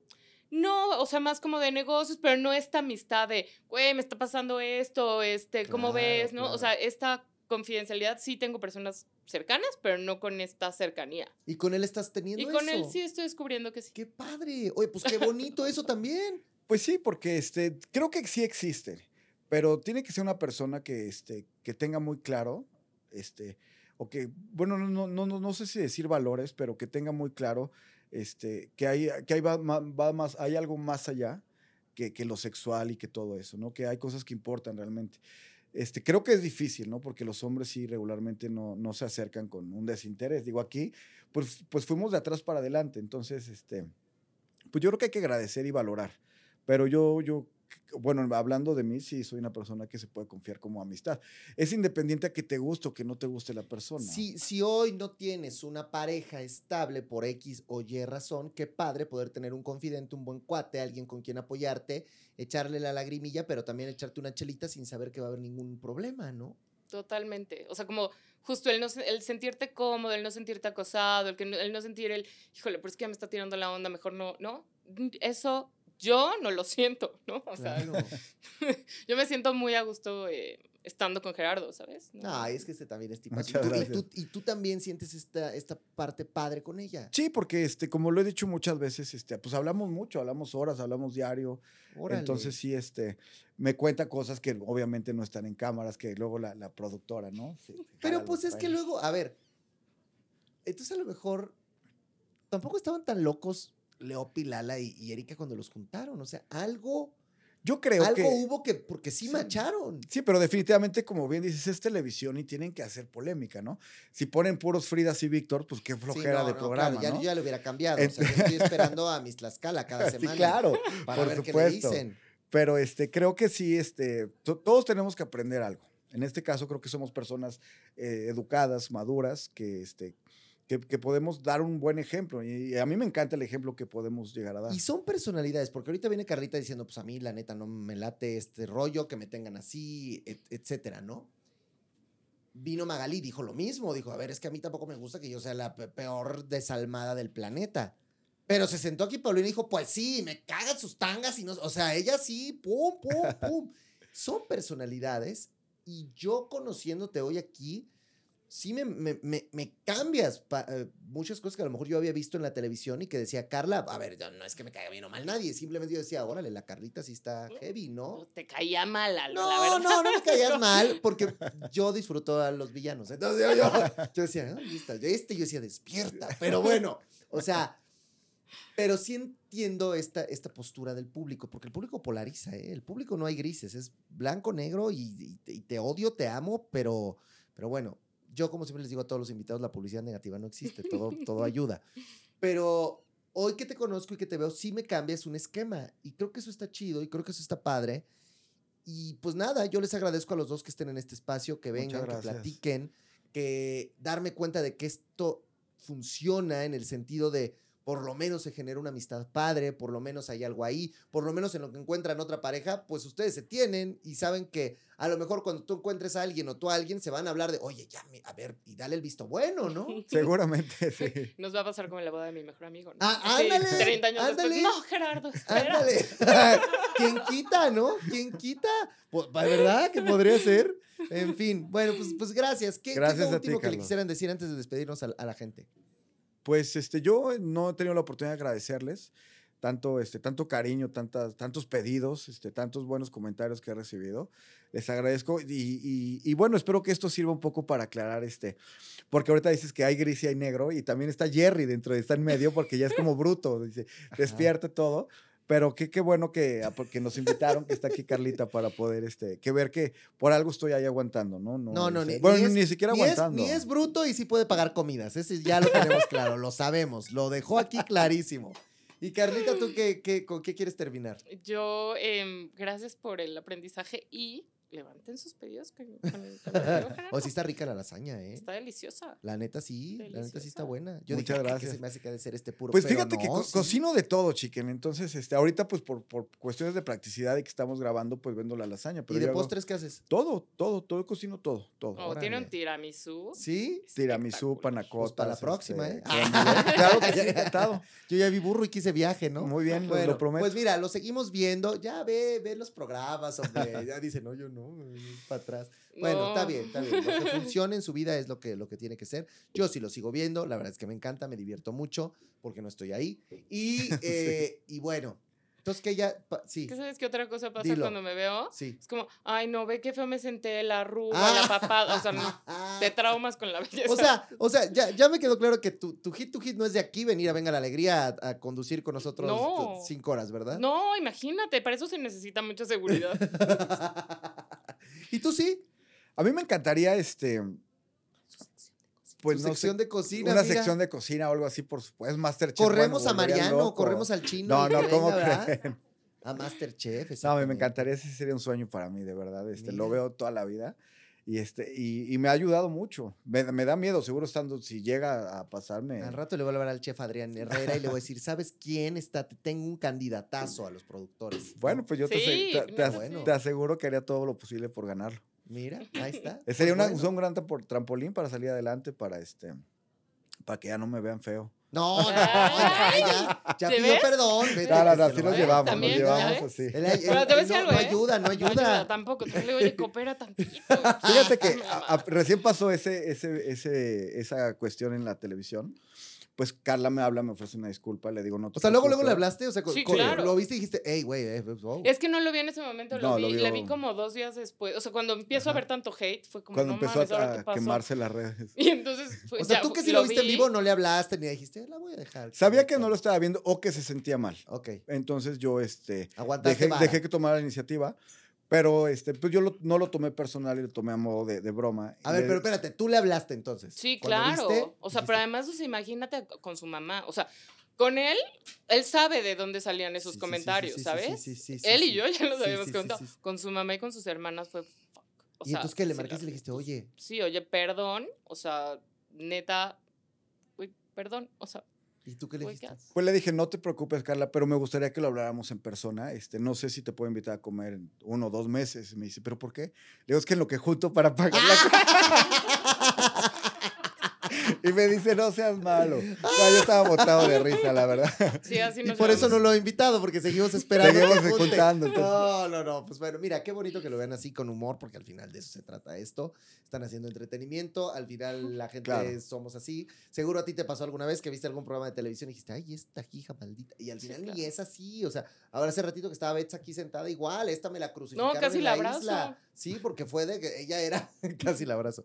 [SPEAKER 3] No, o sea, más como de negocios, pero no esta amistad de, güey, me está pasando esto, este, ¿cómo ves? ¿No? O sea, esta confidencialidad sí tengo personas cercanas, pero no con esta cercanía.
[SPEAKER 1] ¿Y con él estás teniendo
[SPEAKER 3] eso? Y con él sí estoy descubriendo que sí.
[SPEAKER 1] ¡Qué padre! Oye, pues qué bonito eso también.
[SPEAKER 4] Pues sí, porque este, creo que sí existe, pero tiene que ser una persona que, este, que tenga muy claro, este, o que, bueno, no, no, no, no sé si decir valores, pero que tenga muy claro este, que, hay, que hay, va, va más, hay algo más allá que, que, lo sexual y que todo eso, ¿no? Que hay cosas que importan realmente. Este, creo que es difícil, ¿no? Porque los hombres sí regularmente no, no se acercan con un desinterés. Digo, aquí, pues, pues fuimos de atrás para adelante. Entonces, este, pues yo creo que hay que agradecer y valorar. Pero yo, yo bueno, hablando de mí, sí, soy una persona que se puede confiar como amistad. Es independiente a que te guste o que no te guste la persona.
[SPEAKER 1] Si, si hoy no tienes una pareja estable por X o Y razón, qué padre poder tener un confidente, un buen cuate, alguien con quien apoyarte, echarle la lagrimilla, pero también echarte una chelita sin saber que va a haber ningún problema, ¿no?
[SPEAKER 3] Totalmente. O sea, como justo el, no, el sentirte cómodo, el no sentirte acosado, el, que, el no sentir el, híjole, pero es que ya me está tirando la onda, mejor no, ¿no? Eso yo no lo siento, ¿no? O sea, [laughs] yo me siento muy a gusto eh, estando con Gerardo, ¿sabes?
[SPEAKER 1] No, es que este también es tipo y, tú, y, tú, también sientes esta, esta parte padre con ella.
[SPEAKER 4] Sí, porque este, como lo he dicho muchas veces, este, pues hablamos mucho, hablamos horas, hablamos diario. Entonces sí, este, me cuenta cosas que obviamente no están en cámaras, que luego la, la productora, ¿no?
[SPEAKER 1] Pero pues es que luego, a ver, entonces a lo mejor tampoco estaban tan locos Leopi, Lala y, Erika cuando los juntaron. O sea, algo.
[SPEAKER 4] Yo creo
[SPEAKER 1] algo hubo que, porque sí, macharon.
[SPEAKER 4] Sí, pero definitivamente, como bien dices, es televisión y tienen que hacer polémica, ¿no? Si ponen puros Fridas y Víctor, pues qué flojera de programa.
[SPEAKER 1] ya, yo ya lo hubiera cambiado. o sea, yo estoy [laughs] esperando a mis Tlaxcala cada [laughs] semana.
[SPEAKER 4] Sí, claro.
[SPEAKER 1] Para ver qué le dicen.
[SPEAKER 4] Pero este, creo que sí, este, todos tenemos que aprender algo. En este caso, creo que somos personas eh, educadas, maduras, que, este, que, podemos dar un buen ejemplo. Y, a mí me encanta el ejemplo que podemos llegar a dar.
[SPEAKER 1] Y son personalidades, porque ahorita viene Carlita diciendo, pues a mí la neta no me late este rollo, que me tengan así, etcétera, ¿no? Vino Magalí, dijo lo mismo, dijo, a ver, es que a mí tampoco me gusta que yo sea la peor desalmada del planeta. Pero se sentó aquí Paulina y dijo, pues sí, me cagan sus tangas y no, o sea, ella sí, pum, pum, pum. [laughs] Son personalidades y yo conociéndote hoy aquí, sí me, me, me, cambias eh, muchas cosas que a lo mejor yo había visto en la televisión y que decía Carla, a ver, no es que me caiga bien o mal nadie, simplemente yo decía, órale, la Carlita sí está heavy, ¿no?
[SPEAKER 3] Te caía mal,
[SPEAKER 1] no, la verdad. No, no me [laughs] caías mal, porque yo disfruto a los villanos. Entonces yo, yo, decía, este yo decía, despierta, pero bueno, o sea, pero sí entiendo esta, esta postura del público, porque el público polariza, ¿eh? El público no hay grises, es blanco, negro y, y te odio, te amo, pero, pero bueno, yo como siempre les digo a todos los invitados, la publicidad negativa no existe, todo, todo ayuda. Pero hoy que te conozco y que te veo, sí me cambias un esquema. Y creo que eso está chido y creo que eso está padre. Y pues nada, yo les agradezco a los dos que estén en este espacio, que vengan, que platiquen, que darme cuenta de que esto funciona en el sentido de por lo menos se genera una amistad padre, por lo menos hay algo ahí, por lo menos en lo que encuentran otra pareja, pues ustedes se tienen y saben que a lo mejor cuando tú encuentres a alguien o tú a alguien se van a hablar de, oye, ya, a ver, y dale el visto bueno, ¿no? [laughs]
[SPEAKER 4] Seguramente, [laughs] sí.
[SPEAKER 3] Nos va a pasar como en la boda de mi mejor amigo. ¿no?
[SPEAKER 1] Ah, ándale.
[SPEAKER 3] 30 años después. No, Gerardo, espera.
[SPEAKER 1] Ándale. [laughs] ¿Quién quita, no? ¿Quién quita? Pues, ¿Verdad que podría ser? En fin, bueno, pues, pues gracias. ¿Qué, gracias es lo último que le quisieran decir antes de despedirnos a la gente?
[SPEAKER 4] Pues este, yo no he tenido la oportunidad de agradecerles tanto, este, tanto cariño, tantas, tantos pedidos, este, tantos buenos comentarios que he recibido. Les agradezco y, y, bueno, espero que esto sirva un poco para aclarar este, porque ahorita dices que hay gris y hay negro y también está Jerry dentro de está en medio porque ya es como bruto, dice, despierte todo. Pero qué, qué bueno que, ah, porque nos invitaron, que está aquí Carlita para poder, este, que ver que por algo estoy ahí aguantando, ¿no?
[SPEAKER 1] No, no,
[SPEAKER 4] este, ni, bueno, ni, siquiera
[SPEAKER 1] ni
[SPEAKER 4] aguantando.
[SPEAKER 1] Es, ni es bruto y sí puede pagar comidas, ese ya lo tenemos claro, lo sabemos, lo dejó aquí clarísimo. Y Carlita, ¿tú qué, qué, con qué quieres terminar?
[SPEAKER 3] Yo, eh, gracias por el aprendizaje y levanten sus pedidos con, [laughs]
[SPEAKER 1] O sí está rica la lasaña, ¿eh?
[SPEAKER 3] Está deliciosa.
[SPEAKER 1] La neta sí, la neta sí está buena. Yo
[SPEAKER 4] Muchas
[SPEAKER 1] dije,
[SPEAKER 4] gracias.
[SPEAKER 1] se me hace que ha de ser este puro
[SPEAKER 4] Pues fíjate que cocino de todo, chiquen. Entonces, este, ahorita pues por, por cuestiones de practicidad y que estamos grabando, pues vendo la lasaña. Pero
[SPEAKER 1] ¿Y de postres qué haces?
[SPEAKER 4] Todo, todo, todo cocino todo, todo.
[SPEAKER 3] Oh, ¿Tiene un tiramisú?
[SPEAKER 1] ¿Sí?
[SPEAKER 4] Tiramisú, panacotas. Pues
[SPEAKER 1] para la próxima,
[SPEAKER 4] este,
[SPEAKER 1] ¿eh?
[SPEAKER 4] claro que sí, [laughs] encantado.
[SPEAKER 1] Yo ya vi burro y quise viaje, ¿no?
[SPEAKER 4] Muy bien, lo prometo.
[SPEAKER 1] Pues mira, lo seguimos viendo. Ya ve, ve los programas, hombre. [laughs] Ya dice, no, yo no, para atrás. Bueno, está bien, está bien. Lo que [laughs] funcione en su vida es lo que, lo que tiene que ser. Yo sí lo sigo viendo, la verdad es que me encanta, me divierto mucho porque no estoy ahí. Y, [laughs] eh, y bueno, entonces que ella, sí.
[SPEAKER 3] ¿Qué sabes qué otra cosa pasa cuando me veo?
[SPEAKER 1] Sí.
[SPEAKER 3] Es como, ay, no, ve qué feo me senté, la arruga, la ah. papada, o sea, no, [laughs] te traumas con la belleza.
[SPEAKER 1] O sea, o sea ya, ya me quedó claro que tu, tu hit, tu hit no es de aquí venir a Venga la Alegría a, conducir con nosotros cinco horas, ¿verdad?
[SPEAKER 3] No, imagínate, para eso se necesita mucha seguridad. [laughs]
[SPEAKER 1] ¿Y tú sí?
[SPEAKER 4] A mí me encantaría, este,
[SPEAKER 1] pues no sección de cocina.
[SPEAKER 4] Una sección de cocina o algo así, por supuesto. Masterchef.
[SPEAKER 1] Corremos a Mariano, corremos al chino.
[SPEAKER 4] No, no, ¿cómo creen?
[SPEAKER 1] A Masterchef.
[SPEAKER 4] No, me encantaría, ese sería un sueño para mí, de verdad. Este, lo veo toda la vida. Y, este, y, me ha ayudado mucho. Me, da miedo, seguro estando, si llega a pasarme.
[SPEAKER 1] Al rato le voy a hablar al chef Adrián Herrera y le voy a decir, ¿sabes quién está? Tengo un candidatazo a los productores.
[SPEAKER 4] Bueno, pues yo te, te, aseguro que haría todo lo posible por ganarlo.
[SPEAKER 1] Mira, [laughs] ahí está.
[SPEAKER 4] Sería pues un gran trampolín para salir adelante, para este, para que ya no me vean feo.
[SPEAKER 1] No, no, ya, ya, ya pidió perdón.
[SPEAKER 4] Claro, no, así nos llevamos, nos llevamos así.
[SPEAKER 3] Pero te voy a decir algo,
[SPEAKER 1] no, ayuda, no ayuda. No ayuda
[SPEAKER 3] tampoco, tú le oye, coopera tantito. [laughs]
[SPEAKER 4] Fíjate que [laughs] recién pasó ese, ese, ese, esa cuestión en la televisión pues Carla me habla, me ofrece una disculpa, le digo no.
[SPEAKER 1] O sea, luego, luego le hablaste, o sea,
[SPEAKER 3] sí, claro.
[SPEAKER 1] lo viste y dijiste, hey, güey, eh,
[SPEAKER 3] Es que no lo vi en ese momento, lo, vi, le vi como dos días después. O sea, cuando empiezo a ver tanto hate, fue como,
[SPEAKER 4] cuando
[SPEAKER 3] no
[SPEAKER 4] empezó
[SPEAKER 3] mames,
[SPEAKER 4] a, quemarse las redes. [laughs]
[SPEAKER 3] Y entonces,
[SPEAKER 1] O sea, tú que si lo, viste en vivo, no le hablaste ni dijiste, la voy a dejar.
[SPEAKER 4] Sabía que no lo estaba viendo o que se sentía mal.
[SPEAKER 1] Ok.
[SPEAKER 4] Entonces yo, este, dejé, dejé que tomara la iniciativa. Pero este, pues yo no lo tomé personal y lo tomé a modo de, broma.
[SPEAKER 1] A ver, pero espérate, tú le hablaste entonces.
[SPEAKER 3] Sí, claro. o sea, pero además, imagínate con su mamá. O sea, con él, él sabe de dónde salían esos comentarios, ¿sabes? Sí, sí, sí. Él y yo ya los habíamos contado. Con su mamá y con sus hermanas fue.
[SPEAKER 1] O y entonces que le marcaste y le dijiste, oye.
[SPEAKER 3] Sí, oye, perdón. O sea, neta. Uy, perdón. O sea,
[SPEAKER 1] ¿Y tú qué le dijiste?
[SPEAKER 4] Pues le dije, no te preocupes, Carla, pero me gustaría que lo habláramos en persona. Este, no sé si te puedo invitar a comer en uno o dos meses. me dice, ¿pero por qué? Le digo, es que en lo que junto para pagar la [laughs] y me dice, no seas malo. yo estaba botado de risa, la verdad.
[SPEAKER 3] Sí, así
[SPEAKER 1] y por eso no lo he invitado, porque seguimos esperando.
[SPEAKER 4] Seguimos escuchando.
[SPEAKER 1] No, no, no. Pues bueno, mira, qué bonito que lo vean así con humor, porque al final de eso se trata esto. Están haciendo entretenimiento, al final la gente somos así. Seguro a ti te pasó alguna vez que viste algún programa de televisión y dijiste, ay, esta hija maldita. Y al final ni es así. O sea, ahora hace ratito que estaba Betsa aquí sentada igual, esta me la crucificaron
[SPEAKER 3] No, casi la abrazo.
[SPEAKER 1] Sí, porque fue de que ella era, [laughs] casi la abrazo.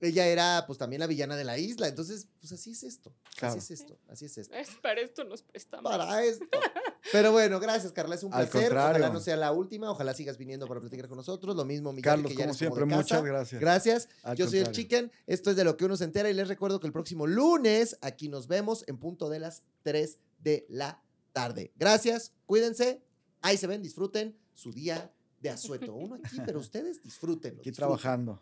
[SPEAKER 1] Ella era pues también la villana de la isla. Entonces, pues así es esto. Así es esto. Así es esto.
[SPEAKER 3] para esto nos prestamos.
[SPEAKER 1] Para esto. [laughs] Pero bueno, gracias, Carla. Es un placer. Ojalá no sea la última. Ojalá sigas viniendo para platicar con nosotros. Lo mismo,
[SPEAKER 4] Miguel. Carlos, como siempre, muchas gracias.
[SPEAKER 1] Gracias. Yo soy el Chicken. Esto es de lo que uno se entera. Y les recuerdo que el próximo lunes aquí nos vemos en punto de las 3 de la tarde. Gracias. Cuídense. Ahí se ven. Disfruten su día de asueto. Uno aquí, pero [laughs] ustedes disfruten.
[SPEAKER 4] Aquí trabajando.